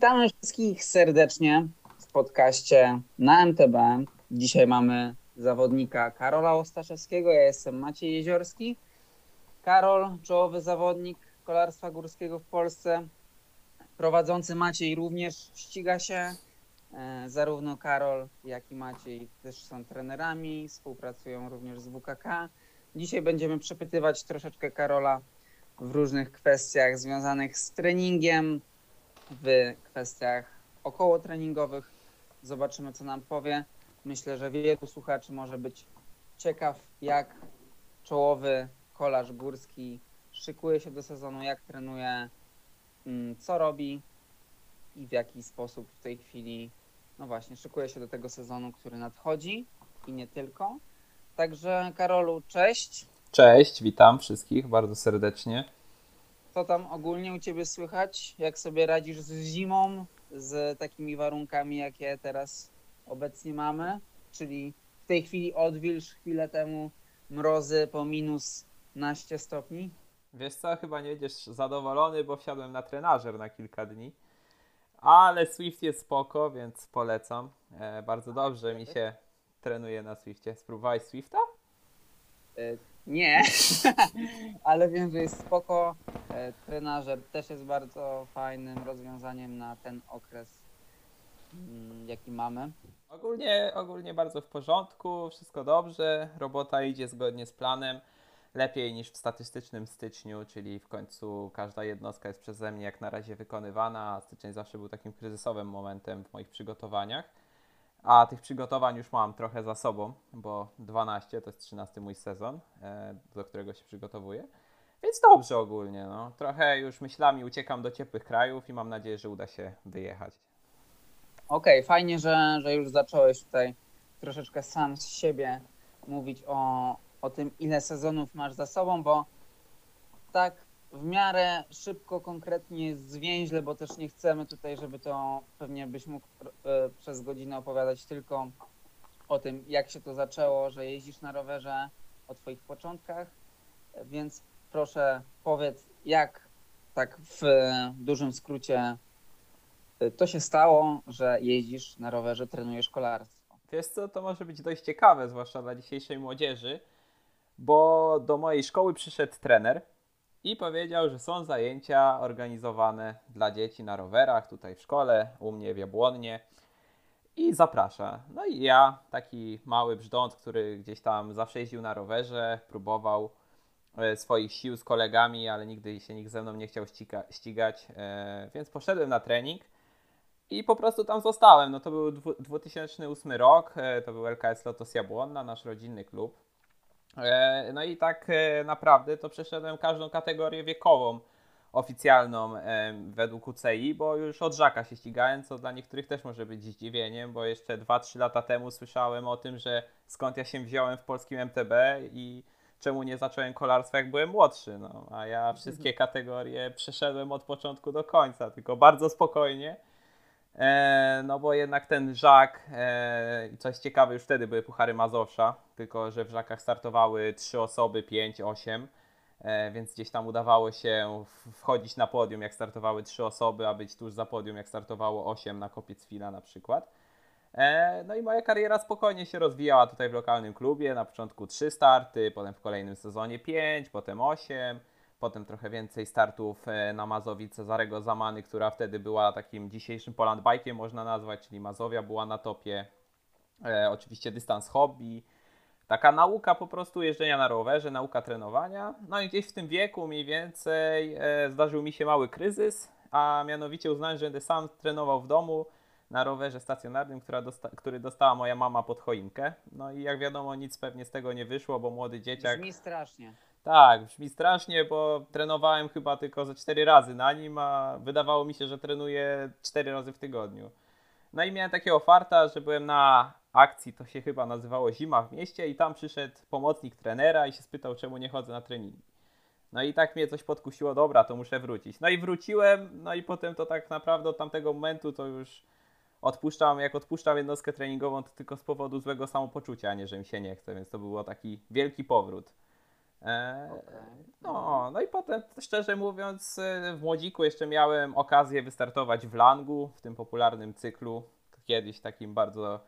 Witamy wszystkich serdecznie w podcaście na MTB. Dzisiaj mamy zawodnika Karola Ostaszewskiego, ja jestem Maciej Jeziorski. Karol, czołowy zawodnik kolarstwa górskiego w Polsce. Prowadzący Maciej również ściga się. E, Zarówno Karol, jak i Maciej też są trenerami, współpracują również z WKK. Dzisiaj będziemy przepytywać troszeczkę Karola w różnych kwestiach związanych z treningiem, w kwestiach około treningowych. Zobaczymy, co nam powie. Myślę, że wielu słuchaczy może być ciekaw, jak czołowy kolarz górski szykuje się do sezonu, jak trenuje, mm, co robi i w jaki sposób w tej chwili, no właśnie, szykuje się do tego sezonu, który nadchodzi i nie tylko. Także Karolu, cześć. Cześć, witam wszystkich bardzo serdecznie. Co tam ogólnie u Ciebie słychać? Jak sobie radzisz z zimą, z takimi warunkami, jakie teraz obecnie mamy? Czyli w tej chwili odwilż, chwilę temu mrozy po minus naście stopni. Wiesz co, chyba nie będziesz zadowolony, bo wsiadłem na trenażer na kilka dni. Ale Swift jest spoko, więc polecam. E, bardzo dobrze mi się trenuje na Swiftie. Spróbowałeś Swifta? Y, Nie, ale wiem, że jest spoko. E, Trenażer też jest bardzo fajnym rozwiązaniem na ten okres, mm, jaki mamy. Ogólnie, ogólnie bardzo w porządku, wszystko dobrze, robota idzie zgodnie z planem. Lepiej niż w statystycznym styczniu, czyli w końcu każda jednostka jest przeze mnie jak na razie wykonywana, a styczeń zawsze był takim kryzysowym momentem w moich przygotowaniach. A tych przygotowań już mam trochę za sobą, bo 12 to jest 13 mój sezon, e, do którego się przygotowuję. Więc dobrze ogólnie, no. Trochę już myślami uciekam do ciepłych krajów i mam nadzieję, że uda się wyjechać. Okej, fajnie, że, że już zacząłeś tutaj troszeczkę sam z siebie mówić o, o tym, ile sezonów masz za sobą, bo tak w miarę szybko, konkretnie zwięźle, bo też nie chcemy tutaj, żeby to pewnie byś mógł e, przez godzinę opowiadać tylko o tym, jak się to zaczęło, że jeździsz na rowerze, o Twoich początkach, więc proszę powiedz, jak tak w dużym skrócie e, to się stało, że jeździsz na rowerze, trenujesz kolarstwo. Wiesz co, to może być dość ciekawe, zwłaszcza dla dzisiejszej młodzieży, bo do mojej szkoły przyszedł trener i powiedział, że są zajęcia organizowane dla dzieci na rowerach tutaj w szkole, u mnie w Jabłonnie i zaprasza. No i ja, taki mały brzdąc, który gdzieś tam zawsze jeździł na rowerze, próbował e, swoich sił z kolegami, ale nigdy się nikt ze mną nie chciał ściga- ścigać, e, więc poszedłem na trening i po prostu tam zostałem. No to był dwu- 2008 rok, e, to był LKS Lotos Jabłonna, nasz rodzinny klub. E, No i tak e, naprawdę to przeszedłem każdą kategorię wiekową oficjalną e, według UCI, bo już od Żaka się ścigałem, co dla niektórych też może być zdziwieniem, bo jeszcze 2-3 lata temu słyszałem o tym, że skąd ja się wziąłem w polskim MTB i czemu nie zacząłem kolarstwa jak byłem młodszy, no, a ja wszystkie kategorie przeszedłem od początku do końca, tylko bardzo spokojnie. E, no bo jednak ten Żak, e, coś ciekawe, już wtedy były Puchary Mazowsza, tylko że w Żakach startowały 3 osoby, 5, 8, e, więc gdzieś tam udawało się wchodzić na podium, jak startowały 3 osoby, a być tuż za podium, jak startowało 8 na Kopiec Fila na przykład. E, no i moja kariera spokojnie się rozwijała tutaj w lokalnym klubie, na początku 3 starty, potem w kolejnym sezonie 5, potem 8, Potem trochę więcej startów e, na Mazowi Cezarego Zamany, która wtedy była takim dzisiejszym Poland Bike'iem można nazwać, czyli Mazowia była na topie. E, oczywiście dystans hobby. Taka nauka po prostu jeżdżenia na rowerze, nauka trenowania. No i gdzieś w tym wieku mniej więcej e, zdarzył mi się mały kryzys, a mianowicie uznałem, że będę sam trenował w domu na rowerze stacjonarnym, która dosta- który dostała moja mama pod choinkę. No i jak wiadomo nic pewnie z tego nie wyszło, bo młody dzieciak... Brzmi strasznie. Tak, brzmi strasznie, bo trenowałem chyba tylko ze 4 razy na nim, a wydawało mi się, że trenuję 4 razy w tygodniu. No i miałem takiego farta, że byłem na akcji, to się chyba nazywało Zima w mieście i tam przyszedł pomocnik trenera i się spytał, czemu nie chodzę na treningi. No i tak mnie coś podkusiło, dobra, to muszę wrócić. No i wróciłem, no i potem to tak naprawdę od tamtego momentu to już odpuszczam, jak odpuszczam jednostkę treningową, to tylko z powodu złego samopoczucia, a nie, że mi się nie chce, więc to było taki wielki powrót. E, no, no i potem, szczerze mówiąc, e, w młodziku jeszcze miałem okazję wystartować w Langu, w tym popularnym cyklu, kiedyś takim bardzo,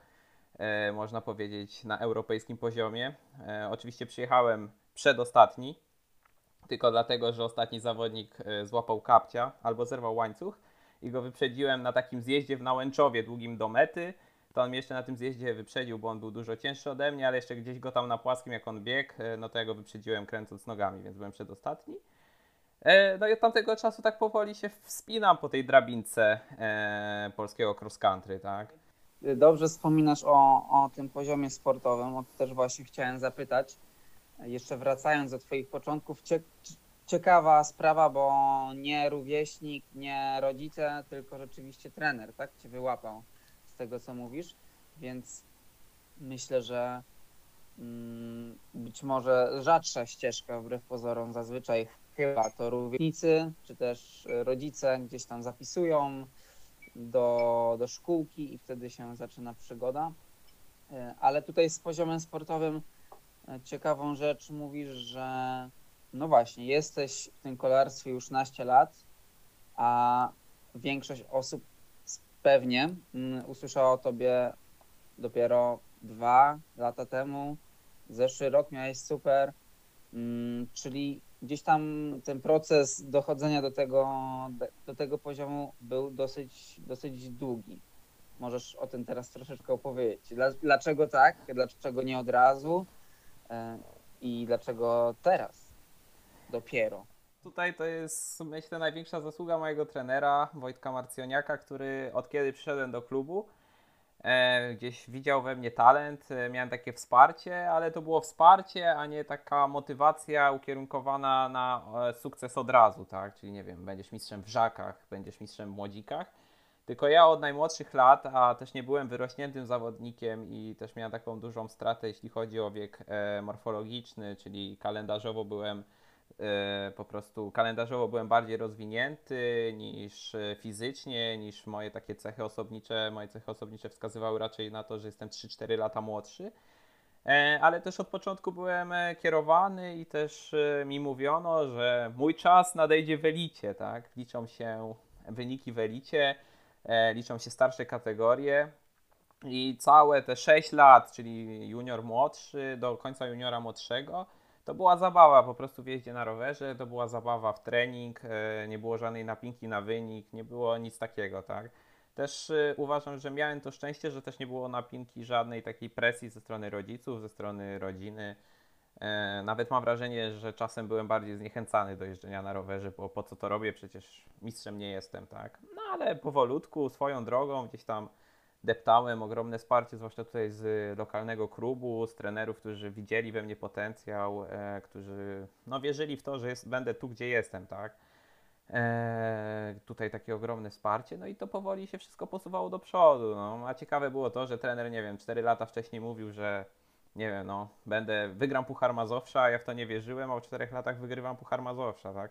e, można powiedzieć, na europejskim poziomie. E, oczywiście przyjechałem przedostatni, tylko dlatego, że ostatni zawodnik e, złapał kapcia albo zerwał łańcuch i go wyprzedziłem na takim zjeździe w Nałęczowie, długim do mety. To on mnie jeszcze na tym zjeździe wyprzedził, bo on był dużo cięższy ode mnie, ale jeszcze gdzieś go tam na płaskim, jak on biegł, e, no to ja go wyprzedziłem kręcąc nogami, więc byłem przedostatni. E, no i od tamtego czasu tak powoli się wspinam po tej drabince polskiego cross country, tak? Dobrze wspominasz o, o tym poziomie sportowym, o to też właśnie chciałem zapytać jeszcze wracając do Twoich początków, ciekawa sprawa, bo nie rówieśnik, nie rodzice, tylko rzeczywiście trener, tak? Cię wyłapał z tego, co mówisz, więc myślę, że mm, być może rzadsza ścieżka wbrew pozorom zazwyczaj chyba to rówieśnicy, czy też rodzice gdzieś tam zapisują do, do szkółki i wtedy się zaczyna przygoda. E, ale tutaj z poziomem sportowym ciekawą rzecz. Mówisz, że no właśnie, jesteś w tym kolarstwie już naście lat, a większość osób pewnie mm, usłyszała o tobie dopiero dwa lata temu. Zeszły rok miałeś super, mm, czyli gdzieś tam ten proces dochodzenia do tego, do tego poziomu był dosyć, dosyć długi. Możesz o tym teraz troszeczkę opowiedzieć. Dlaczego tak? Dlaczego nie od razu? E, i dlaczego teraz dopiero? Tutaj to jest, myślę, największa zasługa mojego trenera Wojtka Marcjoniaka, który od kiedy przyszedłem do klubu, e, gdzieś widział we mnie talent, e, miałem takie wsparcie, ale to było wsparcie, a nie taka motywacja ukierunkowana na sukces od razu, tak? Czyli nie wiem, będziesz mistrzem w żakach, będziesz mistrzem w młodzikach tylko ja od najmłodszych lat, a też nie byłem wyrośniętym zawodnikiem i też miałem taką dużą stratę, jeśli chodzi o wiek e, morfologiczny, czyli kalendarzowo byłem e, po prostu kalendarzowo byłem bardziej rozwinięty niż e, fizycznie, niż moje takie cechy osobnicze. Moje cechy osobnicze wskazywały raczej na to, że jestem 3-4 lata młodszy. Ale też od początku byłem kierowany i też mi mówiono, że mój czas nadejdzie w elicie, tak? Liczą się wyniki w elicie E, liczą się starsze kategorie i całe te 6 lat, czyli junior młodszy do końca juniora młodszego, to była zabawa po prostu w jeździe na rowerze, to była zabawa w trening, e, nie było żadnej napinki na wynik, nie było nic takiego, tak. Też e, uważam, że miałem to szczęście, że też nie było napinki żadnej takiej presji ze strony rodziców, ze strony rodziny. Nawet mam wrażenie, że czasem byłem bardziej zniechęcany do jeżdżenia na rowerze, bo po co to robię, przecież mistrzem nie jestem, tak. No ale powolutku, swoją drogą gdzieś tam deptałem ogromne wsparcie, zwłaszcza tutaj z lokalnego klubu, z trenerów, którzy widzieli we mnie potencjał, e, którzy no, wierzyli w to, że jest, będę tu, gdzie jestem, tak. E, tutaj takie ogromne wsparcie, no i to powoli się wszystko posuwało do przodu. No. A ciekawe było to, że trener, nie wiem, 4 lata wcześniej mówił, że nie wiem, no, będę, wygram Puchar Mazowsza, a ja w to nie wierzyłem, a w 4 latach wygrywam Puchar Mazowsza, tak.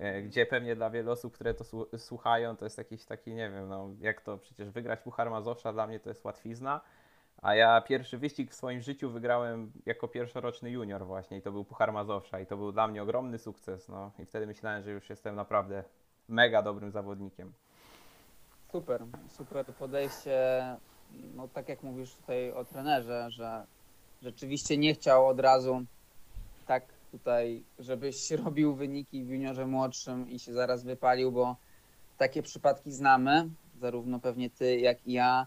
E, gdzie pewnie dla wielu osób, które to słuchają, to jest jakiś taki, nie wiem, no jak to przecież wygrać Puchar Mazowsza dla mnie to jest łatwizna, a ja pierwszy wyścig w swoim życiu wygrałem jako pierwszoroczny junior właśnie i to był Puchar Mazowsza i to był dla mnie ogromny sukces, no. I wtedy myślałem, że już jestem naprawdę mega dobrym zawodnikiem. Super, super podejście, no tak jak mówisz tutaj o trenerze, że rzeczywiście nie chciał od razu tak tutaj, żebyś robił wyniki w juniorze młodszym i się zaraz wypalił, bo takie przypadki znamy, zarówno pewnie ty, jak i ja,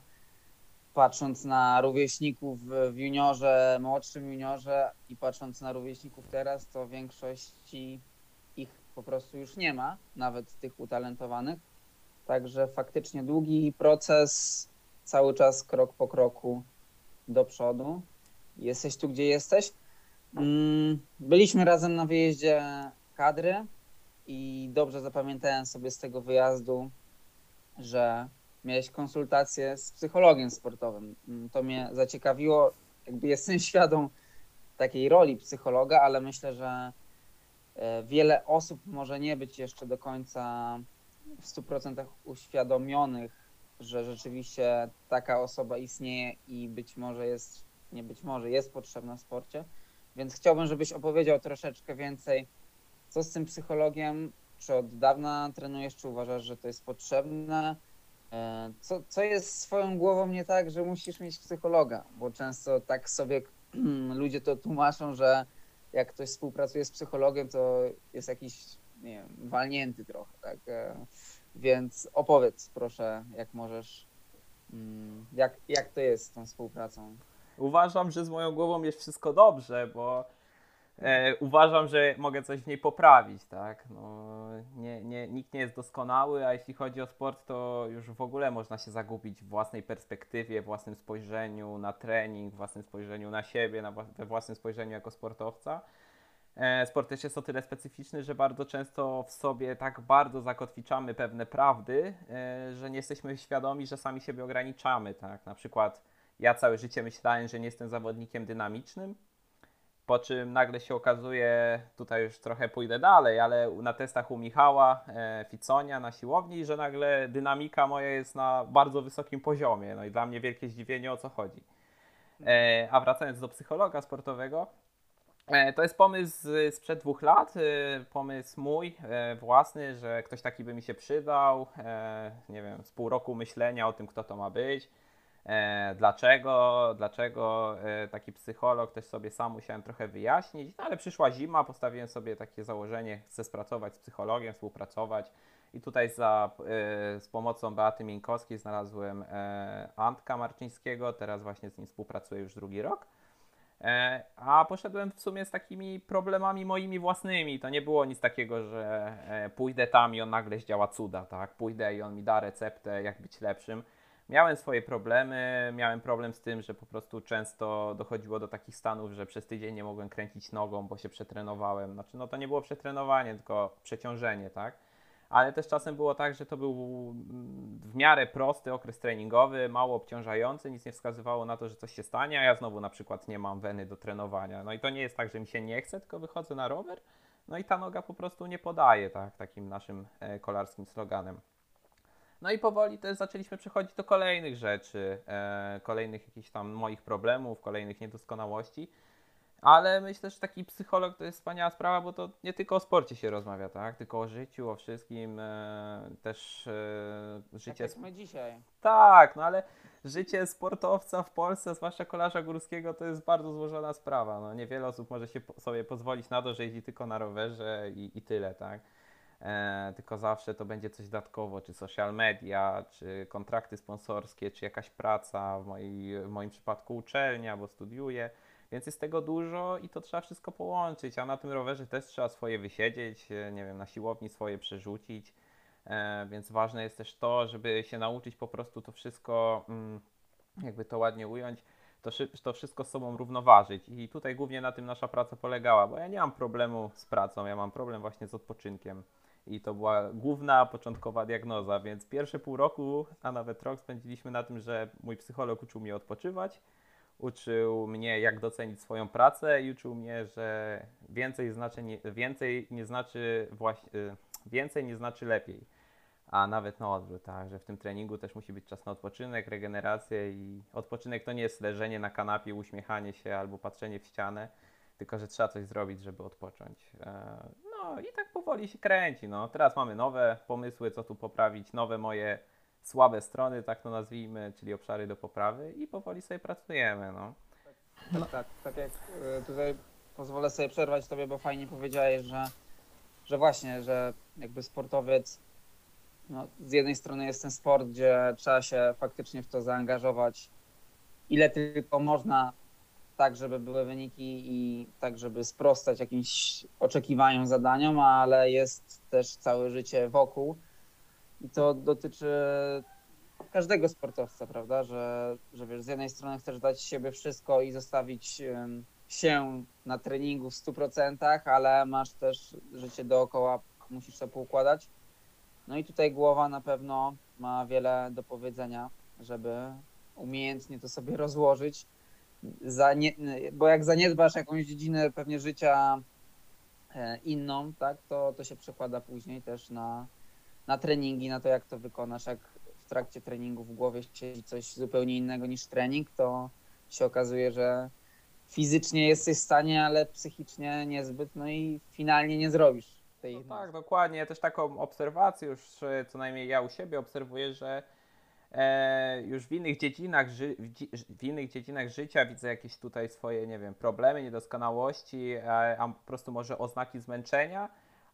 patrząc na rówieśników w juniorze, młodszym juniorze i patrząc na rówieśników teraz, to większości ich po prostu już nie ma, nawet tych utalentowanych. Także faktycznie długi proces, cały czas krok po kroku do przodu. Jesteś tu, gdzie jesteś. Mm, byliśmy razem na wyjeździe kadry i dobrze zapamiętałem sobie z tego wyjazdu, że miałeś konsultację z psychologiem sportowym. Mm, to mnie zaciekawiło. Jakby jestem świadom takiej roli psychologa, ale myślę, że e, wiele osób może nie być jeszcze do końca w 100% uświadomionych, że rzeczywiście taka osoba istnieje i być może jest, nie być może, jest potrzebna w sporcie Więc chciałbym, żebyś opowiedział troszeczkę więcej, co z tym psychologiem, czy od dawna trenujesz, czy uważasz, że to jest potrzebne? E, co, co jest swoją głową nie tak, że musisz mieć psychologa? Bo często tak sobie ludzie to tłumaczą, że jak ktoś współpracuje z psychologiem, to jest jakiś, nie wiem, walnięty trochę, tak? E, więc opowiedz proszę, jak możesz, mm, jak, jak to jest z tą współpracą? Uważam, że z moją głową jest wszystko dobrze, bo e, uważam, że mogę coś w niej poprawić, tak? No, nie, nie, nikt nie jest doskonały, a jeśli chodzi o sport, to już w ogóle można się zagubić w własnej perspektywie, własnym spojrzeniu na trening, własnym spojrzeniu na siebie, na, we własnym spojrzeniu jako sportowca. E, sport też jest o tyle specyficzny, że bardzo często w sobie tak bardzo zakotwiczamy pewne prawdy, e, że nie jesteśmy świadomi, że sami siebie ograniczamy, tak? Na przykład ja całe życie myślałem, że nie jestem zawodnikiem dynamicznym, po czym nagle się okazuje, tutaj już trochę pójdę dalej, ale na testach u Michała e, Ficonia na siłowni, że nagle dynamika moja jest na bardzo wysokim poziomie. No i dla mnie wielkie zdziwienie o co chodzi. E, a wracając do psychologa sportowego, e, to jest pomysł sprzed dwóch lat, e, pomysł mój e, własny, że ktoś taki by mi się przydał. E, nie wiem, z pół roku myślenia o tym, kto to ma być dlaczego, dlaczego e, taki psycholog też sobie sam musiałem trochę wyjaśnić, no ale przyszła zima, postawiłem sobie takie założenie, chcę spracować z psychologiem, współpracować i tutaj za, e, z pomocą Beaty Mińkowskiej znalazłem Antka Marczyńskiego, teraz właśnie z nim współpracuję już drugi rok. A poszedłem w sumie z takimi problemami moimi własnymi. To nie było nic takiego, że pójdę tam i on nagle zdziała cuda, tak? Pójdę i on mi da receptę, jak być lepszym miałem swoje problemy. Miałem problem z tym, że po prostu często dochodziło do takich stanów, że przez tydzień nie mogłem kręcić nogą, bo się przetrenowałem. Znaczy, no to nie było przetrenowanie, tylko przeciążenie, tak? Ale też czasem było tak, że to był w miarę prosty okres treningowy, mało obciążający, nic nie wskazywało na to, że coś się stanie, a ja znowu na przykład nie mam weny do trenowania. No i to nie jest tak, że mi się nie chce, tylko wychodzę na rower, no i ta noga po prostu nie podaje, tak, takim naszym e, kolarskim sloganem. No i powoli też zaczęliśmy przechodzić do kolejnych rzeczy, e, kolejnych jakichś tam moich problemów, kolejnych niedoskonałości. Ale myślę, że taki psycholog to jest wspaniała sprawa, bo to nie tylko o sporcie się rozmawia, tak? Tylko o życiu, o wszystkim. E, też e, życie. Tak jak my dzisiaj. Tak, no ale życie sportowca w Polsce, zwłaszcza kolarza górskiego, to jest bardzo złożona sprawa. No, niewiele osób może się sobie pozwolić na to, że jeździ tylko na rowerze i, i tyle, tak? E, tylko zawsze to będzie coś dodatkowo, czy social media, czy kontrakty sponsorskie, czy jakaś praca, w, mojej, w moim przypadku uczelnia, bo studiuję, więc jest tego dużo i to trzeba wszystko połączyć, a na tym rowerze też trzeba swoje wysiedzieć, e, nie wiem, na siłowni swoje przerzucić, e, więc ważne jest też to, żeby się nauczyć po prostu to wszystko, mm, jakby to ładnie ująć, to, to wszystko z sobą równoważyć. I tutaj głównie na tym nasza praca polegała, bo ja nie mam problemu z pracą, ja mam problem właśnie z odpoczynkiem. I to była główna początkowa diagnoza, więc pierwsze pół roku, a nawet rok spędziliśmy na tym, że mój psycholog uczył mnie odpoczywać, uczył mnie jak docenić swoją pracę i uczył mnie, że więcej, znaczy nie, więcej nie znaczy właśnie, y, więcej nie znaczy lepiej. A nawet na odwrót, tak, że w tym treningu też musi być czas na odpoczynek, regenerację i odpoczynek to nie jest leżenie na kanapie, uśmiechanie się albo patrzenie w ścianę, tylko że trzeba coś zrobić, żeby odpocząć. No i tak powoli się kręci. No. Teraz mamy nowe pomysły, co tu poprawić, nowe moje słabe strony, tak to nazwijmy, czyli obszary do poprawy i powoli sobie pracujemy. No. Tak, tak, tak, tak jak e, tutaj pozwolę sobie przerwać Tobie, bo fajnie powiedziałeś, że, że właśnie, że jakby sportowiec, no, z jednej strony jest ten sport, gdzie trzeba się faktycznie w to zaangażować, ile tylko można tak, żeby były wyniki i tak, żeby sprostać jakimś oczekiwaniom, zadaniom, ale jest też całe życie wokół. I to dotyczy każdego sportowca, prawda? Że, że wiesz, z jednej strony chcesz dać siebie wszystko i zostawić się na treningu w 100%, ale masz też życie dookoła, musisz to poukładać. No i tutaj głowa na pewno ma wiele do powiedzenia, żeby umiejętnie to sobie rozłożyć zanie, bo jak zaniedbasz jakąś dziedzinę pewnie życia e, inną, tak, to, to się przekłada później też na, na treningi, na to jak to wykonasz. Jak w trakcie treningu w głowie siedzi coś zupełnie innego niż trening, to się okazuje, że fizycznie jesteś w stanie, ale psychicznie niezbyt, no i finalnie nie zrobisz tej no Tak, dokładnie. Też taką obserwację już co najmniej ja u siebie obserwuję, że e, już w innych dziedzinach ży w innych dziedzinach życia widzę jakieś tutaj swoje, nie wiem, problemy, niedoskonałości, e, a po prostu może oznaki zmęczenia,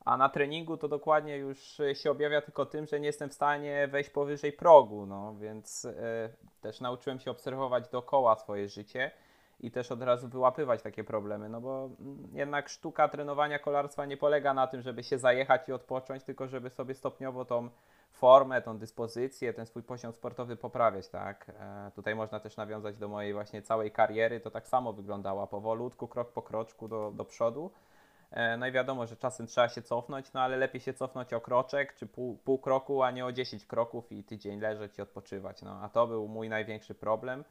a na treningu to dokładnie już się objawia tylko tym, że nie jestem w stanie wejść powyżej progu, no więc e, też nauczyłem się obserwować dookoła swoje życie i też od razu wyłapywać takie problemy, no bo mm, jednak sztuka trenowania kolarstwa nie polega na tym, żeby się zajechać i odpocząć, tylko żeby sobie stopniowo tą formę, tą dyspozycję, ten swój poziom sportowy poprawiać, tak? E, tutaj można też nawiązać do mojej właśnie całej kariery, to tak samo wyglądała, powolutku, krok po kroczku do, do przodu. E, no i wiadomo, że czasem trzeba się cofnąć, no ale lepiej się cofnąć o kroczek czy pół, pół kroku, a nie o 10 kroków i tydzień leżeć i odpoczywać. No a to był mój największy problem.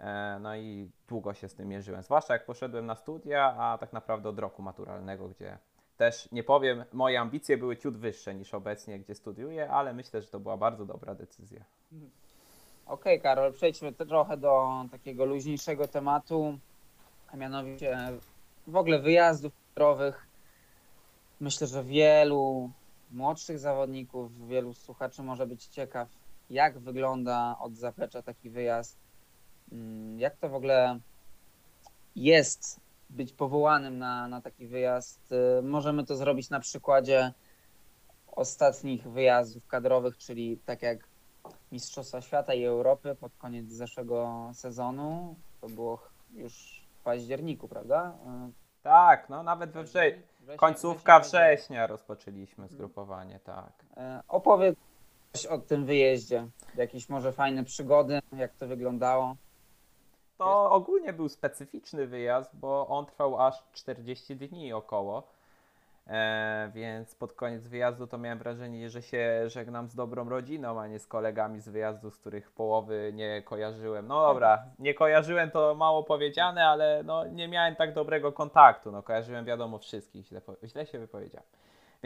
E, no i długo się z tym mierzyłem, zwłaszcza jak poszedłem na studia, a tak naprawdę od roku maturalnego, gdzie też nie powiem, moje ambicje były ciut wyższe niż obecnie, gdzie studiuję, ale myślę, że to była bardzo dobra decyzja. Okej, okay, Karol, przejdźmy trochę do takiego luźniejszego tematu, a mianowicie w ogóle wyjazdów kulturowych. Myślę, że wielu młodszych zawodników, wielu słuchaczy może być ciekaw, jak wygląda od zaplecza taki wyjazd Mm, jak to w ogóle jest być powołanym na, na taki wyjazd? Y, możemy to zrobić na przykładzie ostatnich wyjazdów kadrowych, czyli tak jak Mistrzostwa Świata i Europy pod koniec zeszłego sezonu. To było już w październiku, prawda? Y, tak, no nawet we wrześniu. Końcówka września rozpoczęliśmy zgrupowanie, tak. Y, opowiedz o tym wyjeździe. Jakieś może fajne przygody, jak to wyglądało? To ogólnie był specyficzny wyjazd, bo on trwał aż 40 dni około. E, więc pod koniec wyjazdu to miałem wrażenie, że się żegnam z dobrą rodziną, a nie z kolegami z wyjazdu, z których połowy nie kojarzyłem. No dobra, nie kojarzyłem to mało powiedziane, ale no, nie miałem tak dobrego kontaktu. No, kojarzyłem wiadomo wszystkich, źle, źle się wypowiedziałem.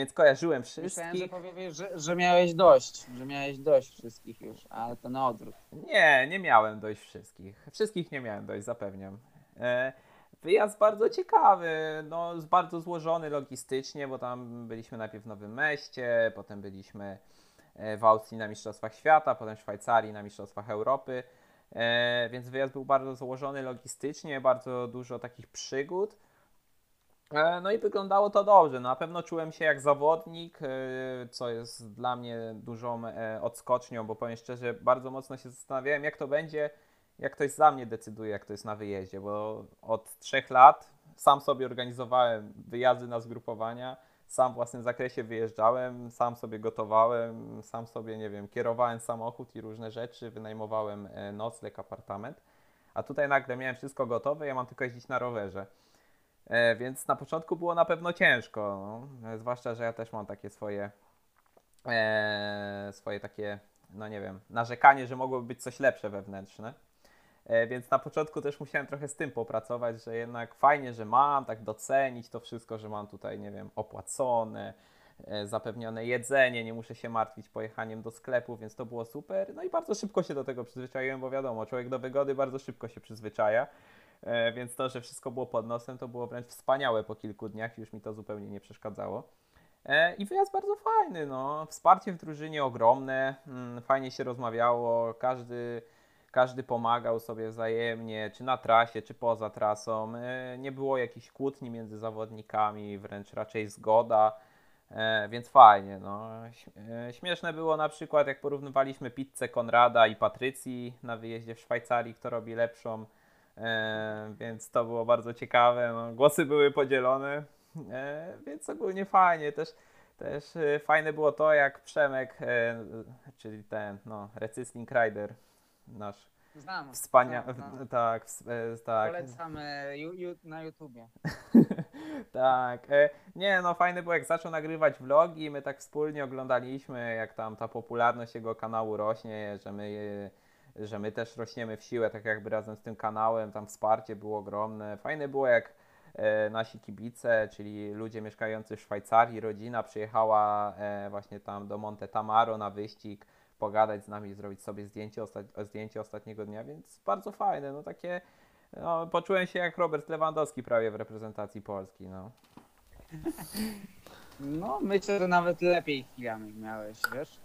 Więc kojarzyłem wszystkich. Myślałem, że powiesz, że, że miałeś dość, że miałeś dość wszystkich już, ale to na odwrót. Nie, nie miałem dość wszystkich. Wszystkich nie miałem dość, zapewniam. E, wyjazd bardzo ciekawy, no bardzo złożony logistycznie, bo tam byliśmy najpierw w Nowym Meście, potem byliśmy e, w Austrii na Mistrzostwach Świata, potem w Szwajcarii na Mistrzostwach Europy. E, więc wyjazd był bardzo złożony logistycznie, bardzo dużo takich przygód. E, no i wyglądało to dobrze. Na pewno czułem się jak zawodnik, e, co jest dla mnie dużą e, odskocznią, bo powiem szczerze, bardzo mocno się zastanawiałem, jak to będzie, jak ktoś za mnie decyduje, jak to jest na wyjeździe, bo od trzech lat sam sobie organizowałem wyjazdy na zgrupowania, sam w własnym zakresie wyjeżdżałem, sam sobie gotowałem, sam sobie, nie wiem, kierowałem samochód i różne rzeczy, wynajmowałem nocleg, apartament, a tutaj nagle miałem wszystko gotowe, ja mam tylko jeździć na rowerze. E, więc na początku było na pewno ciężko, no. E, zwłaszcza, że ja też mam takie swoje, e, swoje takie, no nie wiem, narzekanie, że mogłoby być coś lepsze wewnętrzne. Więc na początku też musiałem trochę z tym popracować, że jednak fajnie, że mam, tak docenić to wszystko, że mam tutaj, nie wiem, opłacone, zapewnione jedzenie, nie muszę się martwić pojechaniem do sklepu, więc to było super. No i bardzo szybko się do tego przyzwyczaiłem, bo wiadomo, człowiek do wygody bardzo szybko się przyzwyczaja. E, więc to, że wszystko było pod nosem, to było wręcz wspaniałe po kilku dniach, już mi to zupełnie nie przeszkadzało. E, I wyjazd bardzo fajny, no. Wsparcie w drużynie ogromne, mm, fajnie się rozmawiało, każdy, każdy pomagał sobie wzajemnie, czy na trasie, czy poza trasą. E, nie było jakichś kłótni między zawodnikami, wręcz raczej zgoda. więc fajnie. No. Śmieszne było na przykład, jak porównywaliśmy pizzę Konrada i Patrycji na wyjeździe w Szwajcarii, kto robi lepszą. E, więc to było bardzo ciekawe. No, głosy były podzielone, e, więc ogólnie fajnie. Też, też e, fajne było to, jak Przemek, e, czyli ten no, Recysling Rider, nasz Znam. Wspania... Znam, Tak, e, tak. Polecamy ju, ju, na YouTubie. tak. Nie, no fajne było jak zaczął nagrywać vlogi, my tak wspólnie oglądaliśmy, jak tam ta popularność jego kanału rośnie, że my że my też rośniemy w siłę, tak jakby razem z tym kanałem, tam wsparcie było ogromne. Fajne było jak e, nasi kibice, czyli ludzie mieszkający w Szwajcarii, rodzina przyjechała e, właśnie tam do Monte Tamaro na wyścig, pogadać z nami, zrobić sobie zdjęcie, osta zdjęcie ostatniego dnia, więc bardzo fajne, no takie no, poczułem się jak Robert Lewandowski prawie w reprezentacji Polski. No. No, myślę, że nawet lepiej chwilami miałeś, wiesz.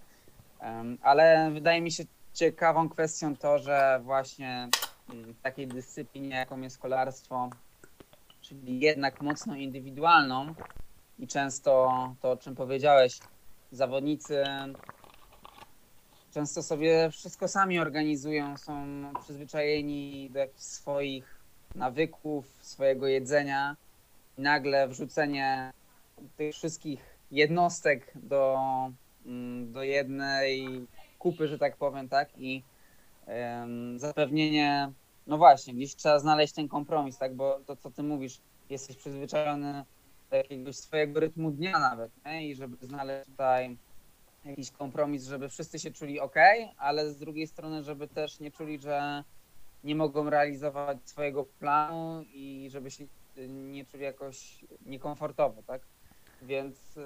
Um, ale wydaje mi się ciekawą kwestią to, że właśnie w takiej dyscyplinie, jaką jest kolarstwo, czyli jednak mocno indywidualną i często to, o czym powiedziałeś, zawodnicy często sobie wszystko sami organizują, są przyzwyczajeni do jakichś swoich nawyków, swojego jedzenia. I nagle wrzucenie tych wszystkich jednostek do, mm, do jednej kupy, że tak powiem, tak? I um, zapewnienie, no właśnie, gdzieś trzeba znaleźć ten kompromis, tak? Bo to, co ty mówisz, jesteś przyzwyczajony do jakiegoś swojego rytmu dnia nawet, nie? I żeby znaleźć tutaj jakiś kompromis, żeby wszyscy się czuli ok, ale z drugiej strony, żeby też nie czuli, że nie mogą realizować swojego planu i żeby się nie czuli jakoś niekomfortowo, tak? Więc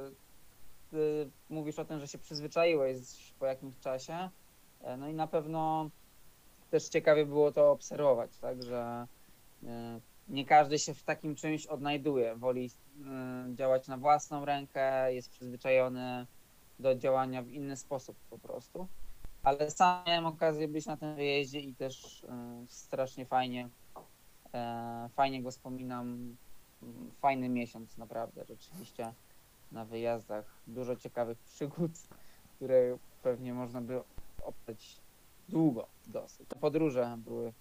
mówisz o tym, że się przyzwyczaiłeś po jakimś czasie, e, no i na pewno też ciekawie było to obserwować, tak, że y, nie każdy się w takim czymś odnajduje, woli y, działać na własną rękę, jest przyzwyczajony do działania w inny sposób po prostu. Ale sam miałem okazję być na tym wyjeździe i też strasznie fajnie, e, fajnie go wspominam. Fajny miesiąc naprawdę, rzeczywiście na wyjazdach. Dużo ciekawych przygód, które pewnie można by oprzeć długo dosyć. Podróże były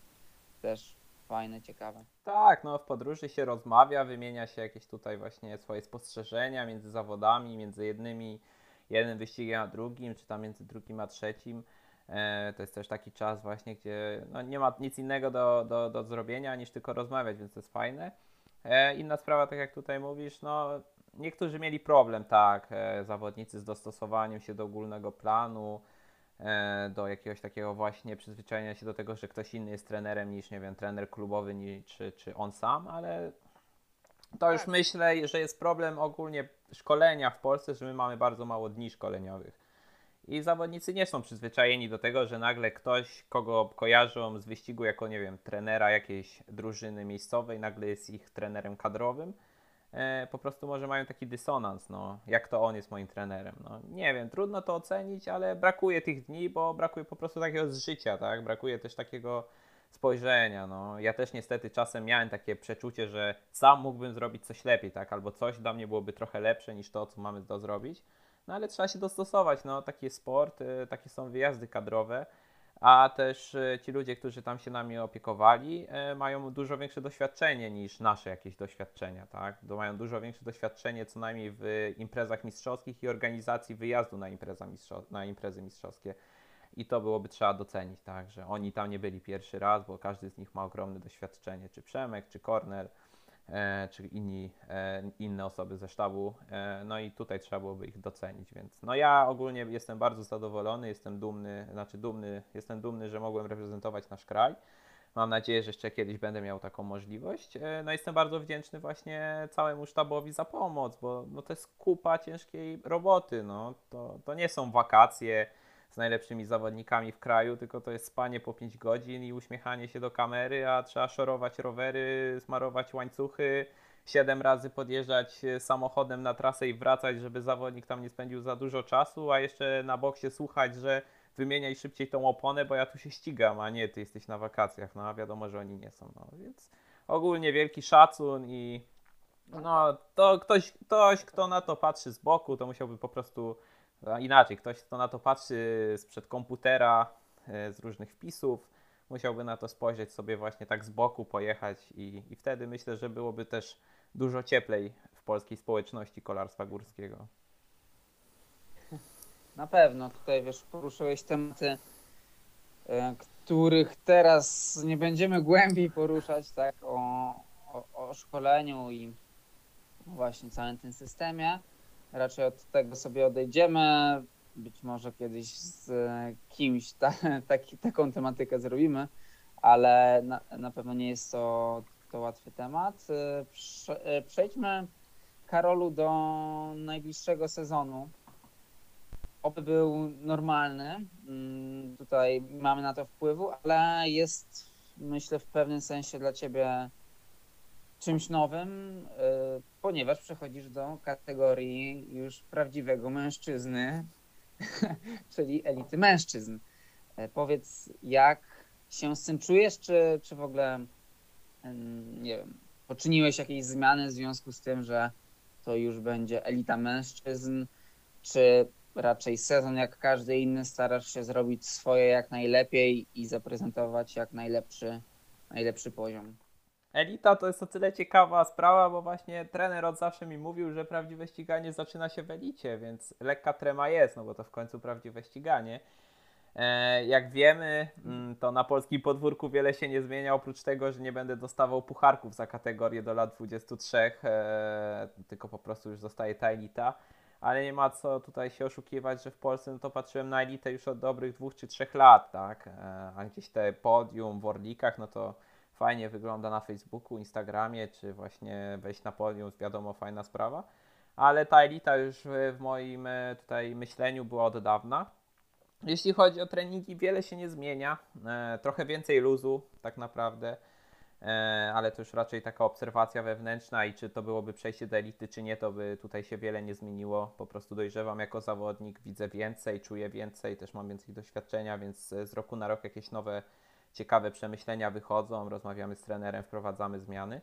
też fajne, ciekawe. Tak, no w podróży się rozmawia, wymienia się jakieś tutaj właśnie swoje spostrzeżenia między zawodami, między jednymi, jednym wyścigiem a drugim, czy tam między drugim a trzecim. E, to jest też taki czas właśnie, gdzie no, nie ma nic innego do, do, do zrobienia niż tylko rozmawiać, więc to jest fajne. E, inna sprawa, tak jak tutaj mówisz, no niektórzy mieli problem, tak, e, zawodnicy z dostosowaniem się do ogólnego planu, e, do jakiegoś takiego właśnie przyzwyczajenia się do tego, że ktoś inny jest trenerem niż, nie wiem, trener klubowy czy, czy on sam, ale to już tak. myślę, że jest problem ogólnie szkolenia w Polsce, że my mamy bardzo mało dni szkoleniowych. I zawodnicy nie są przyzwyczajeni do tego, że nagle ktoś, kogo kojarzą z wyścigu jako, nie wiem, trenera jakiejś drużyny miejscowej, nagle jest ich trenerem kadrowym po prostu może mają taki dysonans, no, jak to on jest moim trenerem. No, nie wiem, trudno to ocenić, ale brakuje tych dni, bo brakuje po prostu takiego z życia, tak? Brakuje też takiego spojrzenia, no. Ja też niestety czasem miałem takie przeczucie, że sam mógłbym zrobić coś lepiej, tak? Albo coś dla mnie byłoby trochę lepsze niż to, co mamy do zrobić. No ale trzeba się dostosować, no. Taki jest sport, takie są wyjazdy kadrowe a też e, ci ludzie, którzy tam się nami opiekowali, e, mają dużo większe doświadczenie niż nasze jakieś doświadczenia, tak? Mają dużo większe doświadczenie co najmniej w imprezach mistrzowskich i organizacji wyjazdu na, impreza na imprezy mistrzowskie. I to byłoby trzeba docenić, tak? Że oni tam nie byli pierwszy raz, bo każdy z nich ma ogromne doświadczenie, czy Przemek, czy Kornel e, czy inni, e, inne osoby ze sztabu. E, no i tutaj trzeba byłoby ich docenić, więc no ja ogólnie jestem bardzo zadowolony, jestem dumny, znaczy dumny, jestem dumny, że mogłem reprezentować nasz kraj. Mam nadzieję, że jeszcze kiedyś będę miał taką możliwość. No jestem bardzo wdzięczny właśnie całemu sztabowi za pomoc, bo no to jest kupa ciężkiej roboty. No. To, to nie są wakacje, najlepszymi zawodnikami w kraju, tylko to jest spanie po 5 godzin i uśmiechanie się do kamery, a trzeba szorować rowery, smarować łańcuchy, 7 razy podjeżdżać samochodem na trasę i wracać, żeby zawodnik tam nie spędził za dużo czasu, a jeszcze na boksie słuchać, że wymieniaj szybciej tą oponę, bo ja tu się ścigam, a nie ty jesteś na wakacjach, no a wiadomo, że oni nie są, no więc ogólnie wielki szacun i no to ktoś, ktoś, kto na to patrzy z boku, to musiałby po prostu inaczej, ktoś, kto na to patrzy sprzed komputera, e, z różnych wpisów, musiałby na to spojrzeć sobie właśnie tak z boku, pojechać i, i wtedy myślę, że byłoby też dużo cieplej w polskiej społeczności kolarstwa górskiego. Na pewno, tutaj wiesz, poruszyłeś tematy, e, których teraz nie będziemy głębiej poruszać, tak, o, o, o szkoleniu i właśnie całym tym systemie raczej od tego sobie odejdziemy. Być może kiedyś z kimś ta, taki, taką tematykę zrobimy, ale na, na pewno nie jest to, to łatwy temat. Prze, przejdźmy, Karolu, do najbliższego sezonu. Oby był normalny. Mm, tutaj mamy na to wpływu, ale jest myślę, w pewnym sensie dla ciebie czymś nowym, y, ponieważ przechodzisz do kategorii już prawdziwego mężczyzny, czyli elity mężczyzn. E, powiedz, jak się z tym czujesz, czy, czy w ogóle, nie wiem, poczyniłeś jakieś zmiany w związku z tym, że to już będzie elita mężczyzn, czy raczej sezon jak każdy inny starasz się zrobić swoje jak najlepiej i zaprezentować jak najlepszy, najlepszy poziom? Elita to jest o tyle ciekawa sprawa, bo właśnie trener od zawsze mi mówił, że prawdziwe ściganie zaczyna się w elicie, więc lekka trema jest, no bo to w końcu prawdziwe ściganie. E, jak wiemy, mm, to na polskim podwórku wiele się nie zmienia, oprócz tego, że nie będę dostawał pucharków za kategorię do lat 23, e, tylko po prostu już zostaje ta elita. Ale nie ma co tutaj się oszukiwać, że w Polsce no to patrzyłem na elitę już od dobrych dwóch czy trzech lat, tak? E, a gdzieś te podium w Orlikach, no to fajnie wygląda na Facebooku, Instagramie, czy właśnie wejść na podium, wiadomo, fajna sprawa. Ale ta elita już w moim tutaj myśleniu była od dawna. Jeśli chodzi o treningi, wiele się nie zmienia. E, trochę więcej luzu, tak naprawdę, e, ale to już raczej taka obserwacja wewnętrzna i czy to byłoby przejście do elity, czy nie, to by tutaj się wiele nie zmieniło. Po prostu dojrzewam jako zawodnik, widzę więcej, czuję więcej, też mam więcej doświadczenia, więc z roku na rok jakieś nowe, ciekawe przemyślenia wychodzą. Rozmawiamy z trenerem, wprowadzamy zmiany.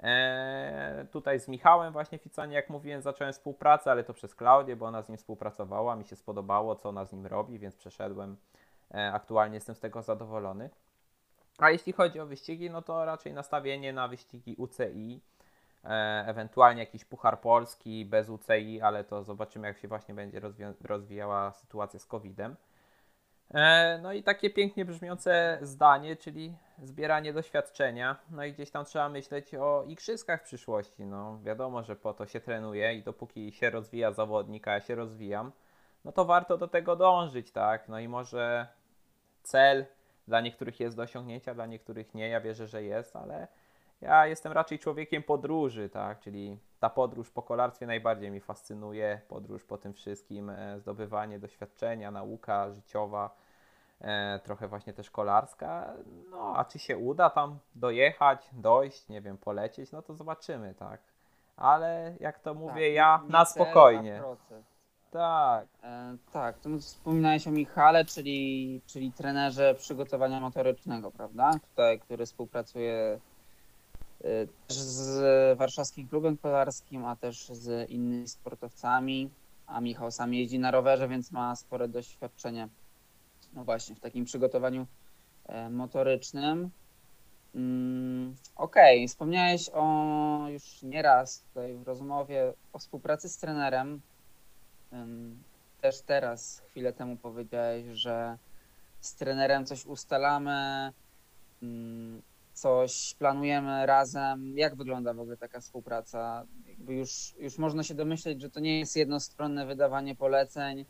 Eee, tutaj z Michałem właśnie Ficanie, jak mówiłem, zacząłem współpracę, ale to przez Klaudię, bo ona z nim współpracowała, mi się spodobało, co ona z nim robi, więc przeszedłem. Eee, aktualnie jestem z tego zadowolony. A jeśli chodzi o wyścigi, no to raczej nastawienie na wyścigi UCI, eee, ewentualnie jakiś Puchar Polski bez UCI, ale to zobaczymy, jak się właśnie będzie rozwijała sytuacja z COVID-em. E, no i takie pięknie brzmiące zdanie, czyli zbieranie doświadczenia. No i gdzieś tam trzeba myśleć o igrzyskach w przyszłości. No wiadomo, że po to się trenuje i dopóki się rozwija zawodnik, a ja się rozwijam, no to warto do tego dążyć, tak? No i może cel dla niektórych jest do osiągnięcia, dla niektórych nie. Ja wierzę, że jest, ale ja jestem raczej człowiekiem podróży, tak? Czyli ta podróż po kolarstwie najbardziej mi fascynuje. Podróż po tym wszystkim, e, zdobywanie doświadczenia, nauka życiowa e, trochę właśnie też kolarska. No, a czy się uda tam dojechać, dojść, nie wiem, polecieć, no to zobaczymy, tak. Ale jak to mówię tak, ja, na spokojnie. Tak. E, tak, to wspominałeś o Michale, czyli, czyli trenerze przygotowania motorycznego, prawda? Tutaj, który współpracuje z warszawskim klubem kolarskim, a też z innymi sportowcami. A Michał sam jeździ na rowerze, więc ma spore doświadczenie no właśnie, w takim przygotowaniu e, motorycznym. Mm, okej, okay. wspomniałeś o już nieraz tutaj w rozmowie o współpracy z trenerem. Też teraz, chwilę temu powiedziałeś, że z trenerem coś ustalamy, mm, coś planujemy razem. Jak wygląda w ogóle taka współpraca? Jakby już, już można się domyśleć, że to nie jest jednostronne wydawanie poleceń,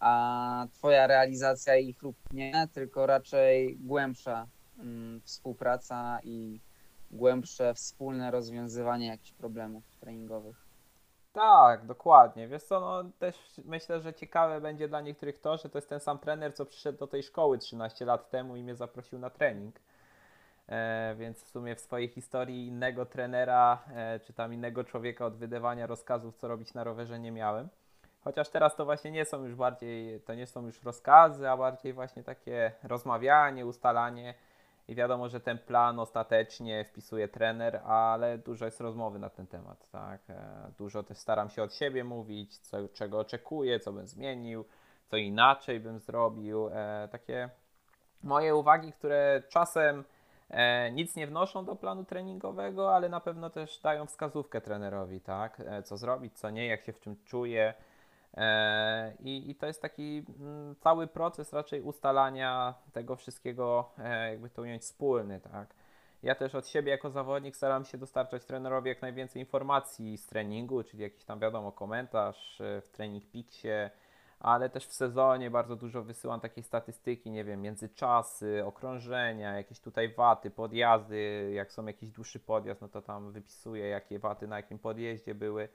a Twoja realizacja ich lub nie, tylko raczej głębsza mm, współpraca i głębsze wspólne rozwiązywanie jakichś problemów treningowych. Tak, dokładnie. Wiesz co, no też myślę, że ciekawe będzie dla niektórych to, że to jest ten sam trener, co przyszedł do tej szkoły 13 lat temu i mnie zaprosił na trening. E, więc w sumie w swojej historii innego trenera, e, czy tam innego człowieka od wydawania rozkazów, co robić na rowerze nie miałem. Chociaż teraz to właśnie nie są już bardziej, to nie są już rozkazy, a bardziej właśnie takie rozmawianie, ustalanie. I wiadomo, że ten plan ostatecznie wpisuje trener, ale dużo jest rozmowy na ten temat, tak? E, dużo też staram się od siebie mówić, co, czego oczekuję, co bym zmienił, co inaczej bym zrobił. Takie moje uwagi, które czasem nic nie wnoszą do planu treningowego, ale na pewno też dają wskazówkę trenerowi, tak? co zrobić, co nie, jak się w czym czuję E, I, I, to jest taki mm, cały proces raczej ustalania tego wszystkiego, e, jakby to ująć wspólny, tak. Ja też od siebie jako zawodnik staram się dostarczać trenerowi jak najwięcej informacji z treningu, czyli jakiś tam wiadomo komentarz e, w trening piksie, ale też w sezonie bardzo dużo wysyłam takiej statystyki, nie wiem, międzyczasy, okrążenia, jakieś tutaj waty, podjazdy, jak są jakiś dłuższy podjazd, no to tam wypisuję jakie waty na jakim podjeździe były.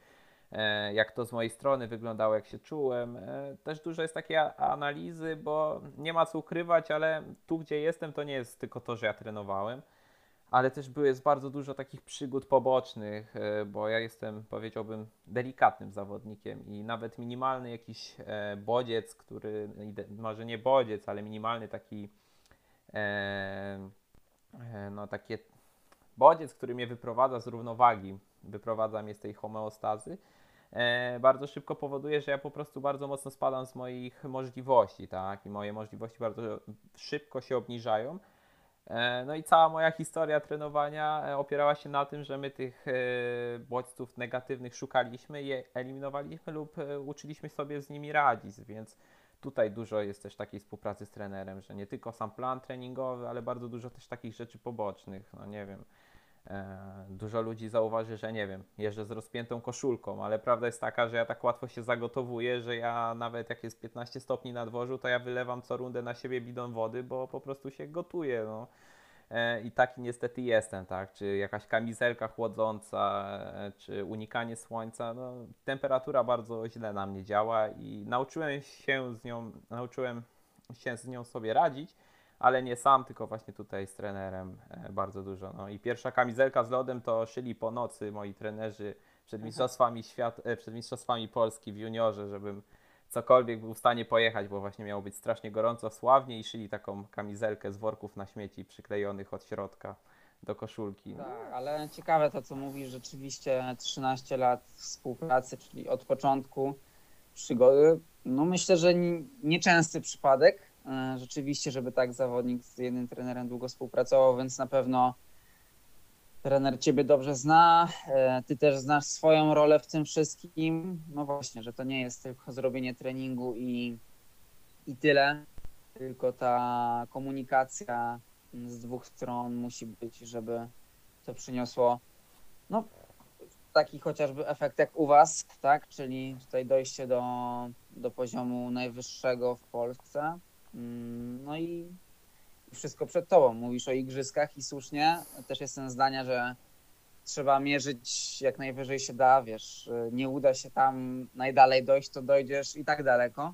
e, jak to z mojej strony wyglądało, jak się czułem. E, też dużo jest takiej analizy, bo nie ma co ukrywać, ale tu, gdzie jestem, to nie jest tylko to, że ja trenowałem ale też były jest bardzo dużo takich przygód pobocznych, e, bo ja jestem, powiedziałbym, delikatnym zawodnikiem i nawet minimalny jakiś e, bodziec, który, może nie bodziec, ale minimalny taki, e, no takie bodziec, który mnie wyprowadza z równowagi, wyprowadza mnie z tej homeostazy, bardzo szybko powoduje, że ja po prostu bardzo mocno spadam z moich możliwości, tak, i moje możliwości bardzo szybko się obniżają, no i cała moja historia trenowania e, opierała się na tym, że my tych e, bodźców negatywnych szukaliśmy, je eliminowaliśmy lub uczyliśmy sobie z nimi radzić, więc tutaj dużo jest też takiej współpracy z trenerem, że nie tylko sam plan treningowy, ale bardzo dużo też takich rzeczy pobocznych, no nie wiem, E, dużo ludzi zauważy, że nie wiem, jeżdżę z rozpiętą koszulką, ale prawda jest taka, że ja tak łatwo się zagotowuję, że ja nawet jak jest 15 stopni na dworzu, to ja wylewam co rundę na siebie bidon wody, bo po prostu się gotuję. No. E, I taki niestety jestem, tak? Czy jakaś kamizelka chłodząca, e, czy unikanie słońca, no, temperatura bardzo źle na mnie działa i nauczyłem się z nią, nauczyłem się z nią sobie radzić ale nie sam, tylko właśnie tutaj z trenerem e, bardzo dużo. No i pierwsza kamizelka z lodem to szyli po nocy moi trenerzy przed mistrzostwami, świat, e, przed mistrzostwami Polski w juniorze, żebym cokolwiek był w stanie pojechać, bo właśnie miało być strasznie gorąco, sławnie i szyli taką kamizelkę z worków na śmieci przyklejonych od środka do koszulki. Tak, ale ciekawe to, co mówisz, rzeczywiście 13 lat współpracy, czyli od początku przygody. No myślę, że nieczęsty przypadek, rzeczywiście, żeby tak zawodnik z jednym trenerem długo współpracował, więc na pewno trener ciebie dobrze zna, e, ty też znasz swoją rolę w tym wszystkim. No właśnie, że to nie jest tylko zrobienie treningu i, i tyle, tylko ta komunikacja z dwóch stron musi być, żeby to przyniosło no, taki chociażby efekt jak u Was, tak? Czyli tutaj dojście do, do poziomu najwyższego w Polsce. Mm, no i wszystko przed tobą. Mówisz o igrzyskach i słusznie. Też jestem zdania, że trzeba mierzyć jak najwyżej się da, wiesz, nie uda się tam najdalej dojść, to dojdziesz i tak daleko.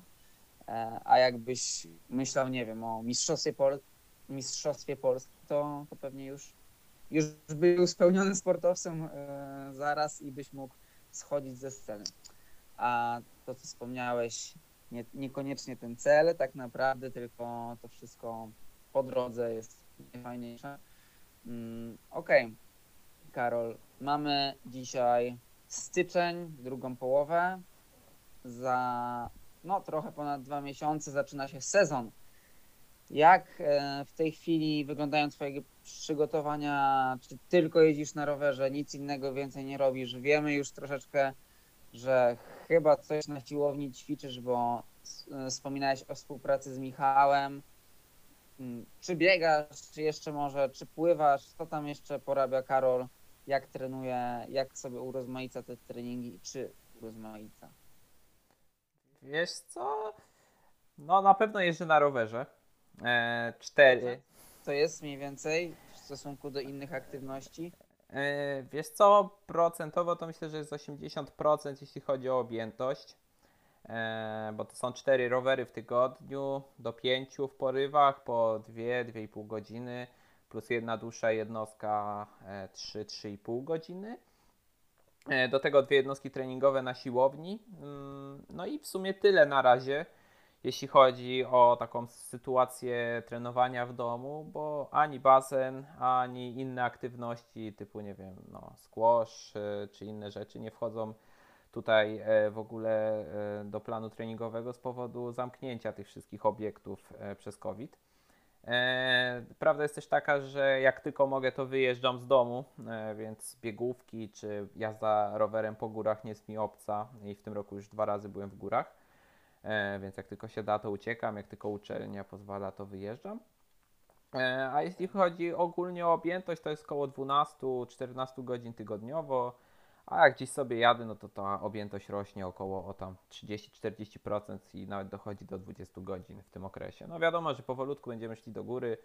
E, a jakbyś myślał, nie wiem, o mistrzostwie, Pol mistrzostwie Polski, to, to pewnie już, już był spełnionym sportowcem e, zaraz i byś mógł schodzić ze sceny. A to, co wspomniałeś, nie, niekoniecznie ten cel tak naprawdę, tylko to wszystko po drodze jest najfajniejsze. Mm, Okej, okay. Karol, mamy dzisiaj styczeń, drugą połowę. Za no, trochę ponad dwa miesiące zaczyna się sezon. Jak e, w tej chwili wyglądają Twoje przygotowania? Czy tylko jeździsz na rowerze, nic innego więcej nie robisz? Wiemy już troszeczkę, że chyba coś na siłowni ćwiczysz, bo e, wspominałeś o współpracy z Michałem. Mm, czy biegasz, czy jeszcze może, czy pływasz? Co tam jeszcze porabia Karol? Jak trenuje, jak sobie urozmaica te treningi, czy urozmaica? Wiesz co? No na pewno jeżdżę na rowerze. E, cztery. To jest mniej więcej w stosunku do innych aktywności? E, wiesz co, procentowo to myślę, że jest 80%, jeśli chodzi o objętość, e, bo to są 4 rowery w tygodniu, do 5 w porywach, po 2-2,5 godziny, plus jedna dłuższa jednostka 3-3,5 e, godziny. Do tego dwie jednostki treningowe na siłowni. Mm, no i w sumie tyle na razie jeśli chodzi o taką sytuację trenowania w domu, bo ani basen, ani inne aktywności typu, nie wiem, no, squash e, czy inne rzeczy nie wchodzą tutaj e, w ogóle e, do planu treningowego z powodu zamknięcia tych wszystkich obiektów przez COVID. Prawda jest też taka, że jak tylko mogę, to wyjeżdżam z domu, więc biegówki czy jazda rowerem po górach nie jest mi obca i w tym roku już dwa razy byłem w górach. E, więc jak tylko się da, to uciekam, jak tylko uczelnia pozwala, to wyjeżdżam. E, a jeśli chodzi ogólnie o objętość, to jest około 12-14 godzin tygodniowo, a jak gdzieś sobie jadę, no to ta objętość rośnie około o tam 30-40% i nawet dochodzi do 20 godzin w tym okresie. No wiadomo, że powolutku będziemy szli do góry,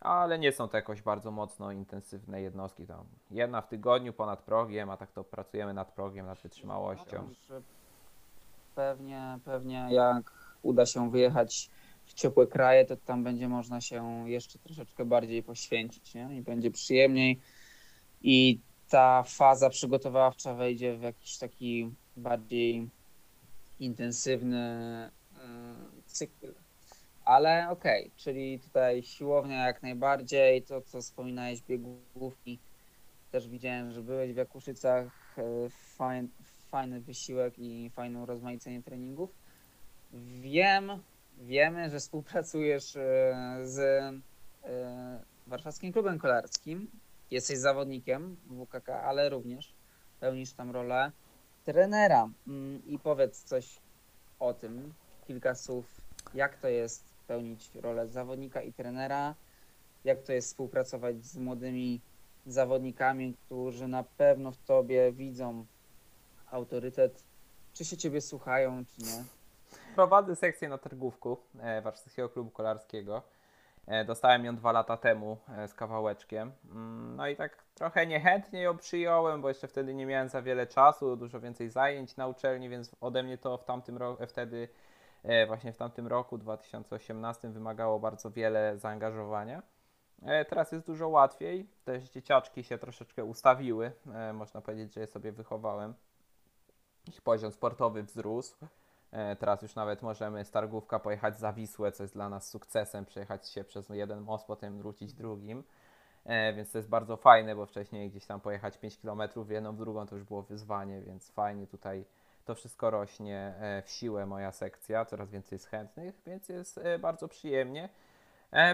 ale nie są to jakoś bardzo mocno intensywne jednostki. Tam jedna w tygodniu ponad progiem, a tak to pracujemy nad progiem, nad wytrzymałością. Pewnie, pewnie jak uda się wyjechać w ciepłe kraje, to tam będzie można się jeszcze troszeczkę bardziej poświęcić nie? i będzie przyjemniej. I ta faza przygotowawcza wejdzie w jakiś taki bardziej intensywny y, cykl. Ale okej, okay, czyli tutaj siłownia jak najbardziej, to co wspominałeś, biegówki, też widziałem, że byłeś w Jakuszycach, y, fajn, fajny wysiłek i fajne urozmaicenie treningów. Wiem, wiemy, że współpracujesz y, z Warszawskim Klubem Kolarskim jesteś zawodnikiem WKK, ale również pełnisz tam rolę trenera. Mm, I powiedz coś o tym, kilka słów, jak to jest pełnić rolę zawodnika i trenera, jak to jest współpracować z młodymi zawodnikami, którzy na pewno w tobie widzą autorytet, czy się ciebie słuchają, czy nie. Prowadzę sekcję na targówku e, Warszawskiego Klubu Kolarskiego E, dostałem ją dwa lata temu e, z kawałeczkiem. Mm, no i tak trochę niechętnie ją przyjąłem, bo jeszcze wtedy nie miałem za wiele czasu, dużo więcej zajęć na uczelni, więc ode mnie to w tamtym roku, wtedy właśnie w tamtym roku 2018 wymagało bardzo wiele zaangażowania. Teraz jest dużo łatwiej. Też dzieciaczki się troszeczkę ustawiły. Można powiedzieć, że je sobie wychowałem. Ich poziom sportowy wzrósł. E, teraz już nawet możemy z Targówka pojechać za Wisłę, co jest dla nas sukcesem, przejechać się przez jeden most, potem wrócić drugim. E, więc to jest bardzo fajne, bo wcześniej gdzieś tam pojechać 5 km w jedną, w drugą to już było wyzwanie, więc fajnie tutaj to wszystko rośnie e, w siłę moja sekcja, coraz więcej jest chętnych, więc jest bardzo przyjemnie.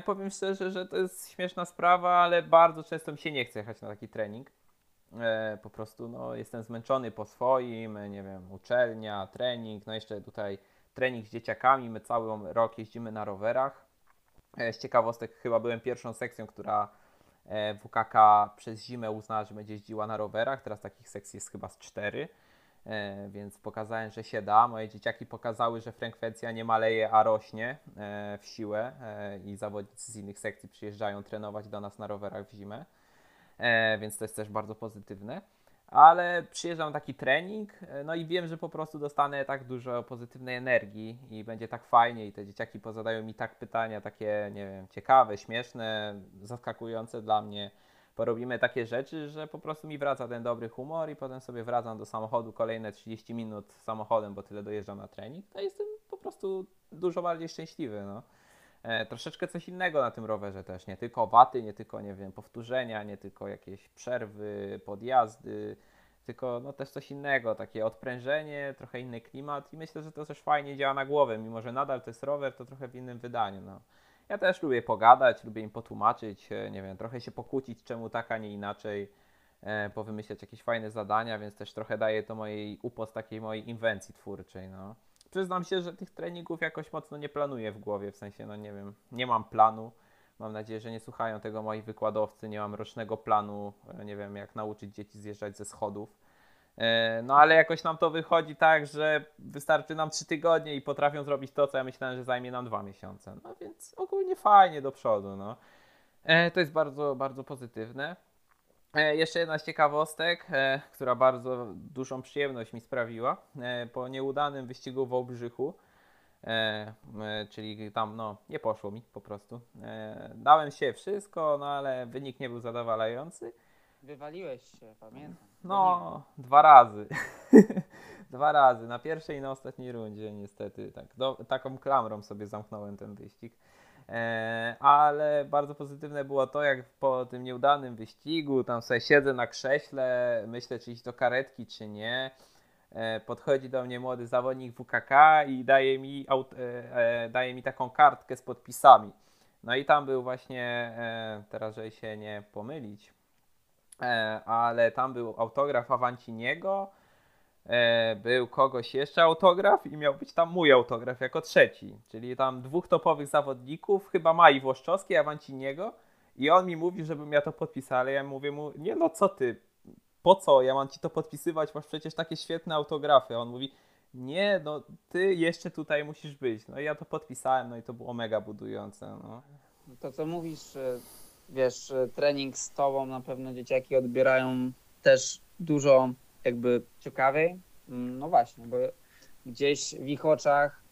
Powiem szczerze, że to jest śmieszna sprawa, ale bardzo często mi się nie chce jechać na taki trening po prostu no, jestem zmęczony po swoim, nie wiem, uczelnia, trening, no jeszcze tutaj trening z dzieciakami, my cały rok jeździmy na rowerach. E, z ciekawostek chyba byłem pierwszą sekcją, która e, WKK przez zimę uznała, że będzie jeździła na rowerach, teraz takich sekcji jest chyba z cztery, więc pokazałem, że się da. Moje dzieciaki pokazały, że frekwencja nie maleje, a rośnie w siłę i zawodnicy z innych sekcji przyjeżdżają trenować do nas na rowerach w zimę e, więc to jest też bardzo pozytywne. Ale przyjeżdżam taki trening, e, no i wiem, że po prostu dostanę tak dużo pozytywnej energii i będzie tak fajnie i te dzieciaki pozadają mi tak pytania, takie, nie wiem, ciekawe, śmieszne, zaskakujące dla mnie. Porobimy takie rzeczy, że po prostu mi wraca ten dobry humor i potem sobie wracam do samochodu kolejne 30 minut samochodem, bo tyle dojeżdżam na trening. To jestem po prostu dużo bardziej szczęśliwy, no. E, troszeczkę coś innego na tym rowerze też, nie tylko waty, nie tylko, nie wiem, powtórzenia, nie tylko jakieś przerwy, podjazdy, tylko no też coś innego, takie odprężenie, trochę inny klimat i myślę, że to też fajnie działa na głowę, mimo że nadal to jest rower, to trochę w innym wydaniu, no. Ja też lubię pogadać, lubię im potłumaczyć, e, nie wiem, trochę się pokłócić, czemu tak, a nie inaczej, e, powymyślać jakieś fajne zadania, więc też trochę daje to mojej upos takiej mojej inwencji twórczej, no przyznam się, że tych treningów jakoś mocno nie planuję w głowie, w sensie, no nie wiem, nie mam planu. Mam nadzieję, że nie słuchają tego moi wykładowcy, nie mam rocznego planu, e, nie wiem, jak nauczyć dzieci zjeżdżać ze schodów. E, no ale jakoś nam to wychodzi tak, że wystarczy nam trzy tygodnie i potrafią zrobić to, co ja myślałem, że zajmie nam dwa miesiące. No więc ogólnie fajnie do przodu, no. E, to jest bardzo, bardzo pozytywne. E, jeszcze jedna z ciekawostek, e, która bardzo dużą przyjemność mi sprawiła. E, po nieudanym wyścigu w Obrzychu, czyli tam no, nie poszło mi po prostu. Dałem się wszystko, no ale wynik nie był zadowalający. Wywaliłeś się, pamiętam. No, dwa razy. dwa razy. Na pierwszej i na ostatniej rundzie niestety. Tak, do, taką klamrą sobie zamknąłem ten wyścig. E, ale bardzo pozytywne było to, jak po tym nieudanym wyścigu, tam sobie siedzę na krześle, myślę, czy iść do karetki, czy nie. E, podchodzi do mnie młody zawodnik WKK i daje mi, e, daje mi taką kartkę z podpisami. No i tam był właśnie, teraz żeby się nie pomylić, ale tam był autograf Avanciniego, był kogoś jeszcze autograf i miał być tam mój autograf jako trzeci. Czyli tam dwóch topowych zawodników, chyba Mai Włoszczowskiej, Avanciniego i on mi mówi, żebym ja to podpisał, ale ja mówię mu, nie no co ty, po co ja mam ci to podpisywać, masz przecież takie świetne autografy. A on mówi, nie no ty jeszcze tutaj musisz być. No i ja to podpisałem, no i to było mega budujące. No. to co mówisz, wiesz, trening z tobą na pewno dzieciaki odbierają też dużo jakby ciekawiej. Mm, No właśnie, bo gdzieś w ich oczach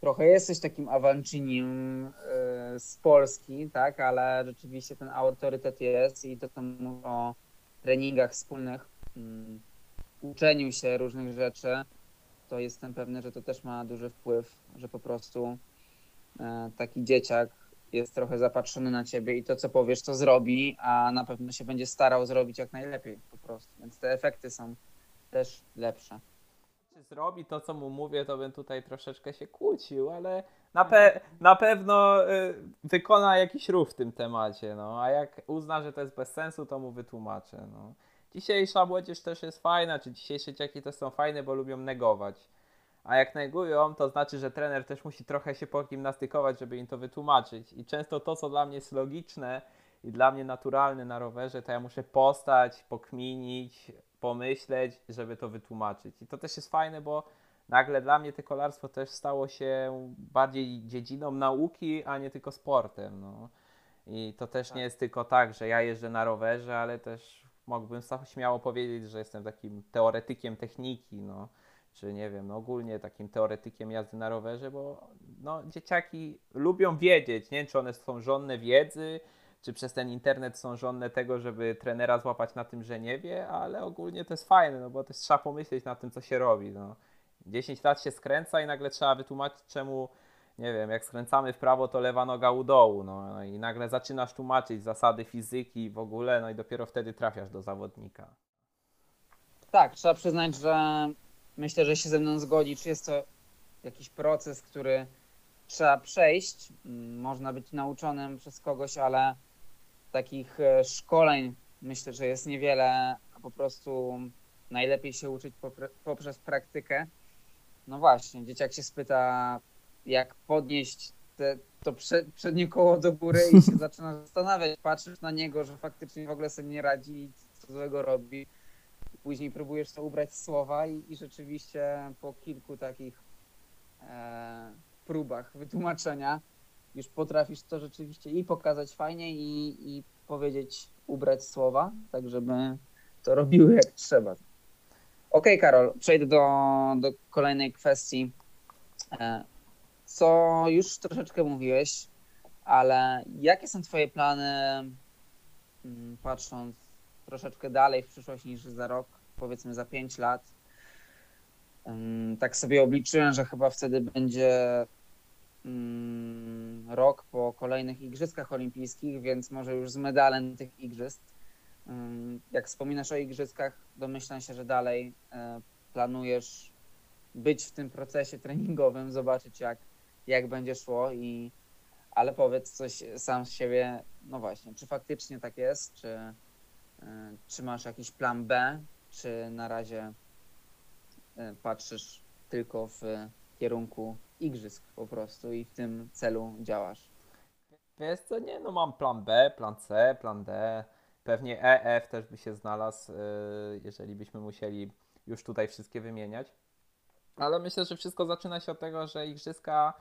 trochę jesteś takim awancinim y, z Polski, tak, ale rzeczywiście ten autorytet jest i to mówię o treningach wspólnych, mm, uczeniu się różnych rzeczy, to jestem pewny, że to też ma duży wpływ, że po prostu e, taki dzieciak jest trochę zapatrzony na ciebie i to, co powiesz, to zrobi, a na pewno się będzie starał zrobić jak najlepiej po prostu. Więc te efekty są też lepsze. Czy zrobi to, co mu mówię, to bym tutaj troszeczkę się kłócił, ale na, pe- na pewno y, wykona jakiś ruch w tym temacie, no. A jak uzna, że to jest bez sensu, to mu wytłumaczę, no. Dzisiejsza młodzież też jest fajna, czy dzisiejsze dzieciaki też są fajne, bo lubią negować. A jak negują, to znaczy, że trener też musi trochę się pogimnastykować, żeby im to wytłumaczyć. I często to, co dla mnie jest logiczne i dla mnie naturalne na rowerze, to ja muszę postać, pokminić, pomyśleć, żeby to wytłumaczyć. I to też jest fajne, bo nagle dla mnie to kolarstwo też stało się bardziej dziedziną nauki, a nie tylko sportem. No. I to też nie jest tylko tak, że ja jeżdżę na rowerze, ale też mógłbym śmiało powiedzieć, że jestem takim teoretykiem techniki, no. Czy nie wiem, no ogólnie takim teoretykiem jazdy na rowerze, bo no, dzieciaki lubią wiedzieć, nie wiem, czy one są żonne wiedzy, czy przez ten internet są żonne tego, żeby trenera złapać na tym, że nie wie, ale ogólnie to jest fajne, no bo też trzeba pomyśleć na tym, co się robi. No. 10 lat się skręca i nagle trzeba wytłumaczyć, czemu, nie wiem, jak skręcamy w prawo, to lewa noga u dołu, no, no i nagle zaczynasz tłumaczyć zasady fizyki w ogóle, no i dopiero wtedy trafiasz do zawodnika. Tak, trzeba przyznać, że myślę, że się ze mną zgodzi, czy jest to jakiś proces, który trzeba przejść. Mm, Można być nauczonym przez kogoś, ale takich e, szkoleń myślę, że jest niewiele, a po prostu najlepiej się uczyć poprzez praktykę. No właśnie, dzieciak się spyta, jak podnieść te, to prze, przednie koło do góry i się zaczyna zastanawiać, patrzysz na niego, że faktycznie w ogóle sobie nie radzi i co złego robi. Później próbujesz to ubrać słowa i, i rzeczywiście po kilku takich e, próbach wytłumaczenia już potrafisz to rzeczywiście i pokazać fajnie i, i powiedzieć, ubrać słowa, tak żeby to robiły jak trzeba. Okej, Karol, przejdę do, do kolejnej kwestii. E, Co już troszeczkę mówiłeś, ale jakie są Twoje plany, mm, patrząc troszeczkę dalej w przyszłość niż za rok, powiedzmy za 5 lat? Ym, Tak sobie obliczyłem, że chyba wtedy będzie mm, rok po kolejnych Igrzyskach Olimpijskich, więc może już z medalem tych Igrzysk. Ym, Jak wspominasz o Igrzyskach, domyślam się, że dalej e, planujesz być w tym procesie treningowym, zobaczyć jak, jak będzie szło i ale powiedz coś sam z siebie, no właśnie, czy faktycznie tak jest, czy, czy masz jakiś plan B, czy na razie e, patrzysz tylko w kierunku igrzysk po prostu i w tym celu działasz. Wiesz co, nie, no mam plan B, plan C, plan D, pewnie E, F też by się znalazł, yy, jeżeli byśmy musieli już tutaj wszystkie wymieniać. Ale myślę, że wszystko zaczyna się od tego, że igrzyska,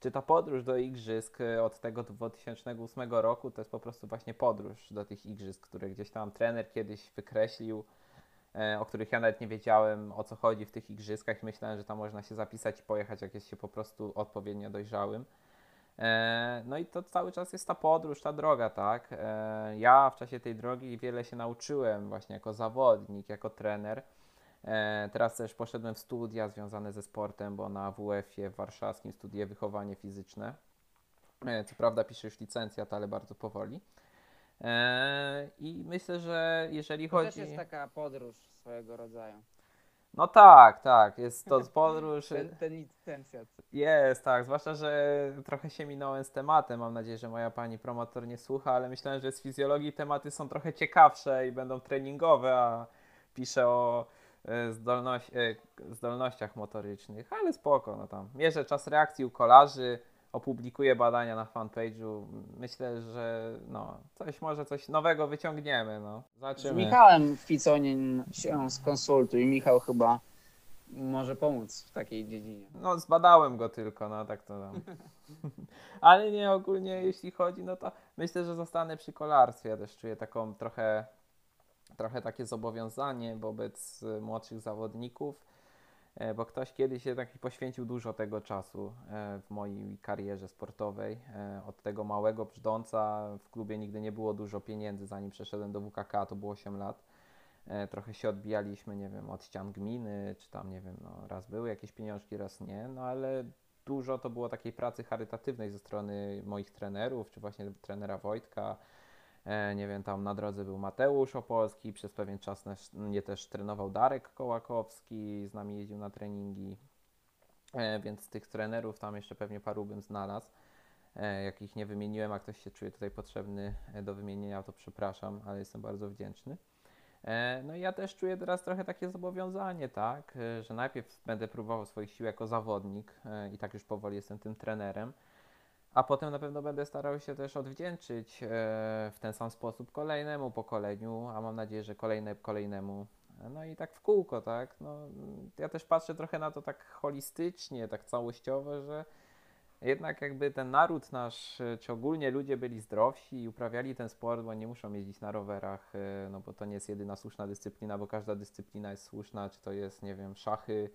czy ta podróż do igrzysk y, od tego 2008 roku, to jest po prostu właśnie podróż do tych igrzysk, które gdzieś tam trener kiedyś wykreślił, e, o których ja nawet nie wiedziałem o co chodzi w tych igrzyskach myślałem, że tam można się zapisać i pojechać, jak jest się po prostu odpowiednio dojrzałym. E, No i to cały czas jest ta podróż, ta droga, tak? E, Ja w czasie tej drogi wiele się nauczyłem właśnie jako zawodnik, jako trener. E, Teraz też poszedłem w studia związane ze sportem, bo na WF-ie warszawskim studiuję wychowanie fizyczne. E, Co prawda piszę już licencjat, ale bardzo powoli. E, I myślę, że jeżeli To też chodzi... jest taka podróż swojego rodzaju. No tak, tak, jest to podróż... Ten, ten licencjat. Jest, tak, zwłaszcza, że trochę się minąłem z tematem. Mam nadzieję, że moja pani promotor nie słucha, ale myślałem, że z fizjologii tematy są trochę ciekawsze i będą treningowe, a piszę o e, zdolność, e, zdolnościach motorycznych, ale spoko, no tam. Mierzę czas reakcji u kolarzy, opublikuję badania na fanpage'u. Myślę, że no, coś może coś nowego wyciągniemy, no. Z Zobaczymy. Michałem Ficoniem się skonsultuj. Michał chyba może pomóc w takiej dziedzinie. No, zbadałem go tylko, no tak to tam. Ale nie ogólnie, jeśli chodzi, no to myślę, że zostanę przy kolarstwie. Ja też czuję taką trochę, trochę takie zobowiązanie wobec y, młodszych zawodników, e, bo ktoś kiedyś jednak poświęcił dużo tego czasu e, w mojej karierze sportowej. E, Od tego małego brzdąca w klubie nigdy nie było dużo pieniędzy, zanim przeszedłem do WKK, to było 8 lat. E, trochę się odbijaliśmy, nie wiem, od ścian gminy, czy tam, nie wiem, no, raz były jakieś pieniążki, raz nie, no ale dużo to było takiej pracy charytatywnej ze strony moich trenerów, czy właśnie trenera Wojtka. E, nie wiem, tam na drodze był Mateusz Opolski, przez pewien czas mnie też trenował Darek Kołakowski, z nami jeździł na treningi, e, więc tych trenerów tam jeszcze pewnie paru bym znalazł. E, jak ich nie wymieniłem, a ktoś się czuje tutaj potrzebny do wymienienia, to przepraszam, ale jestem bardzo wdzięczny. No i ja też czuję teraz trochę takie zobowiązanie, tak, że najpierw będę próbował swoich sił jako zawodnik i tak już powoli jestem tym trenerem, a potem na pewno będę starał się też odwdzięczyć e, w ten sam sposób kolejnemu pokoleniu, a mam nadzieję, że kolejne kolejnemu. No i tak w kółko, tak. No, ja też patrzę trochę na to tak holistycznie, tak całościowo, że jednak jakby ten naród nasz, e, czy ogólnie ludzie byli zdrowsi i uprawiali ten sport, bo nie muszą jeździć na rowerach, e, no bo to nie jest jedyna słuszna dyscyplina, bo każda dyscyplina jest słuszna, czy to jest, nie wiem, szachy,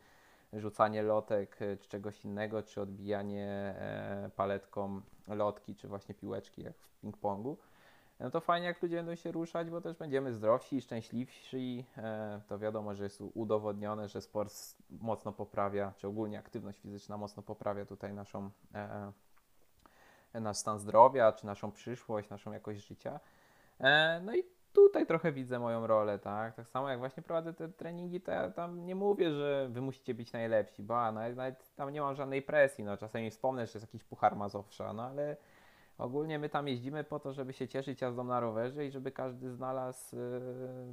rzucanie lotek, e, czy czegoś innego, czy odbijanie e, paletką lotki, czy właśnie piłeczki, jak w ping-pongu. No to fajnie, jak ludzie będą się ruszać, bo też będziemy zdrowsi i szczęśliwsi. E, To wiadomo, że jest udowodnione, że sport mocno poprawia, czy ogólnie aktywność fizyczna mocno poprawia tutaj naszą, nasz stan zdrowia, czy naszą przyszłość, naszą jakość życia. No i tutaj trochę widzę moją rolę, tak? Tak samo jak właśnie prowadzę te treningi, to ja tam nie mówię, że wy musicie być najlepsi, ba, nawet, nawet tam nie mam żadnej presji, no czasami wspomnę, że jest jakiś puchar Mazowsza, no ale ogólnie my tam jeździmy po to, żeby się cieszyć jazdą na rowerze i żeby każdy znalazł e,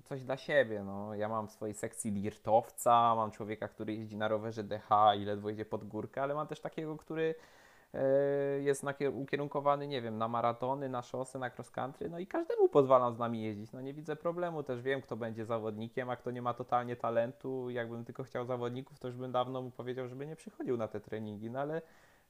coś dla siebie, no. Ja mam w swojej sekcji lirtowca, mam człowieka, który jeździ na rowerze DH i ledwo idzie pod górkę, ale mam też takiego, który jest nakier- ukierunkowany, nie wiem, na maratony, na szosy, na cross country, no i każdemu pozwalam z nami jeździć, no nie widzę problemu, też wiem, kto będzie zawodnikiem, a kto nie ma totalnie talentu, jakbym tylko chciał zawodników, to już bym dawno mu powiedział, żeby nie przychodził na te treningi, no ale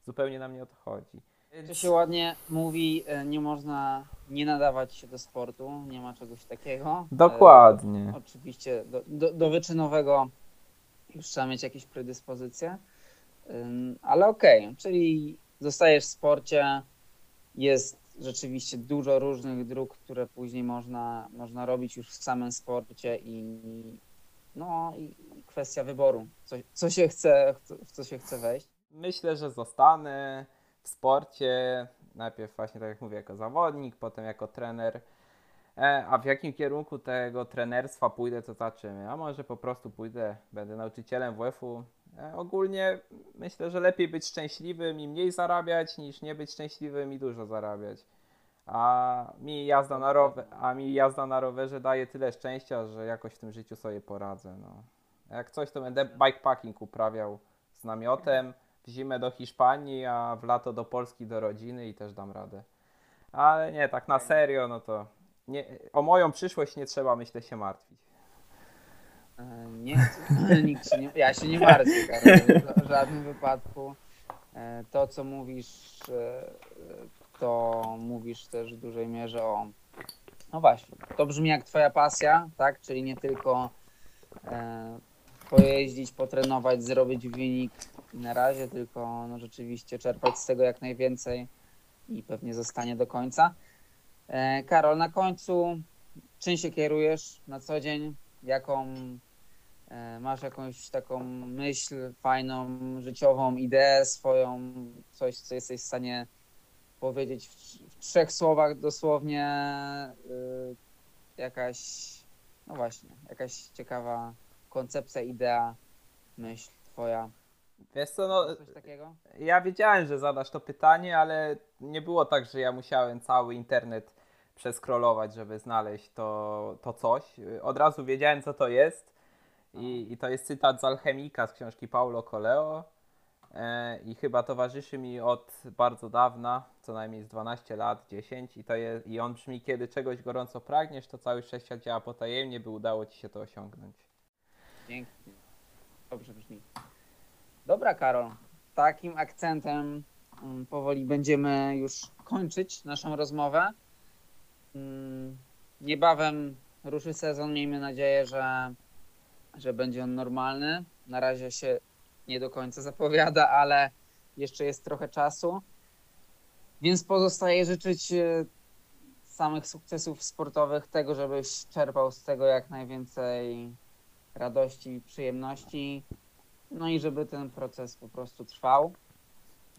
zupełnie nam nie o to chodzi. To się ładnie mówi, e, nie można nie nadawać się do sportu, nie ma czegoś takiego. Dokładnie. E, oczywiście do, do, do wyczynowego już trzeba mieć jakieś predyspozycje, ale okej, czyli zostajesz w sporcie, jest rzeczywiście dużo różnych dróg, które później można, można robić już w samym sporcie i no i kwestia wyboru, co, co się chce, w co się chce wejść. Myślę, że zostanę w sporcie, najpierw właśnie tak jak mówię, jako zawodnik, potem jako trener. E, a w jakim kierunku tego trenerstwa pójdę, to zobaczymy. A może po prostu pójdę, będę nauczycielem WF-u. E, ogólnie myślę, że lepiej być szczęśliwym i mniej zarabiać, niż nie być szczęśliwym i dużo zarabiać. A mi jazda na, rower, a mi jazda na rowerze daje tyle szczęścia, że jakoś w tym życiu sobie poradzę. No. Jak coś, to będę bikepacking uprawiał z namiotem w zimę do Hiszpanii, a w lato do Polski do rodziny i też dam radę. Ale nie, tak na serio, no to nie, o moją przyszłość nie trzeba, myślę, się martwić. E, Nie, nikt się nie, ja się nie martwię, Karol, w żadnym wypadku. E, To, co mówisz, e, to mówisz też w dużej mierze o. No właśnie, to brzmi jak Twoja pasja, tak? Czyli nie tylko pojeździć, potrenować, zrobić wynik na razie, tylko no, rzeczywiście czerpać z tego jak najwięcej i pewnie zostanie do końca. Karol, na końcu, czym się kierujesz na co dzień? Jaką Masz jakąś taką myśl fajną, życiową, ideę swoją, coś, co jesteś w stanie powiedzieć w, w trzech słowach dosłownie, y, jakaś, no właśnie, jakaś ciekawa koncepcja, idea, myśl twoja, Wiesz co, no, coś takiego? ja wiedziałem, że zadasz to pytanie, ale nie było tak, że ja musiałem cały internet przeskrolować, żeby znaleźć to, to coś. Od razu wiedziałem, co to jest. I, I to jest cytat z Alchemika z książki Paulo Coelho. E, I chyba towarzyszy mi od bardzo dawna, co najmniej z 12 lat, 10. I, to jest, I on brzmi, kiedy czegoś gorąco pragniesz, to cały wszechświat działa potajemnie, by udało ci się to osiągnąć. Pięknie. Dobrze brzmi. Dobra, Karol. Takim akcentem mm, powoli będziemy już kończyć naszą rozmowę. Mm, Niebawem ruszy sezon. Miejmy nadzieję, że, że będzie on normalny. Na razie się nie do końca zapowiada, ale jeszcze jest trochę czasu. Więc pozostaje życzyć e, samych sukcesów sportowych, tego, żebyś czerpał z tego jak najwięcej radości i przyjemności. No i żeby ten proces po prostu trwał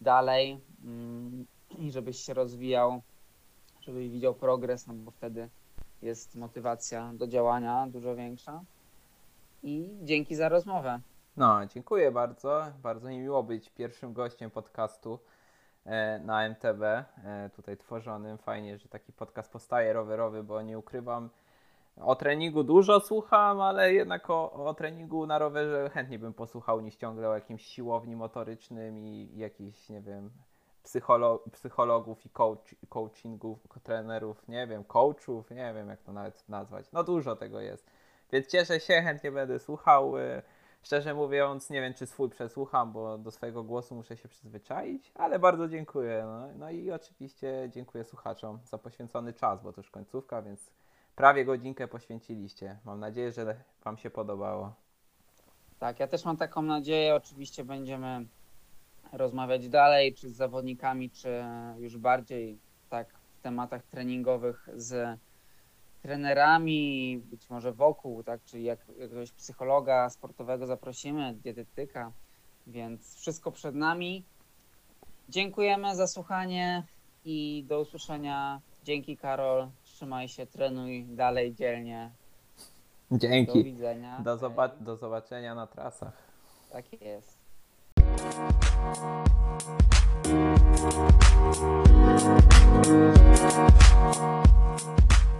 dalej mm, i żebyś się rozwijał, żebyś widział progres, no bo wtedy jest motywacja do działania dużo większa. I dzięki za rozmowę. No, dziękuję bardzo. Bardzo mi miło być pierwszym gościem podcastu e, na MTB, e, tutaj tworzonym. Fajnie, że taki podcast powstaje rowerowy, bo nie ukrywam, o treningu dużo słucham, ale jednak o, o treningu na rowerze chętniej bym posłuchał niż ciągle o jakimś siłowni motorycznym i jakichś, nie wiem, psycholo psychologów i coach coachingów, trenerów, nie wiem, coachów, nie wiem jak to nawet nazwać. No dużo tego jest. Więc cieszę się, chętnie będę słuchał. y, Szczerze mówiąc, nie wiem, czy swój przesłucham, bo do swojego głosu muszę się przyzwyczaić, ale bardzo dziękuję. No, no i oczywiście dziękuję słuchaczom za poświęcony czas, bo to już końcówka, więc prawie godzinkę poświęciliście. Mam nadzieję, że Wam się podobało. Tak, ja też mam taką nadzieję. Oczywiście będziemy rozmawiać dalej, czy z zawodnikami, czy już bardziej tak w tematach treningowych z trenerami, być może wokół, tak, czyli jak, jakiegoś psychologa sportowego zaprosimy, dietetyka, więc wszystko przed nami. Dziękujemy za słuchanie i do usłyszenia. Dzięki Karol, trzymaj się, trenuj dalej dzielnie. Do Dzięki. widzenia. Do, Hej. zobac- do zobaczenia na trasach. Tak jest.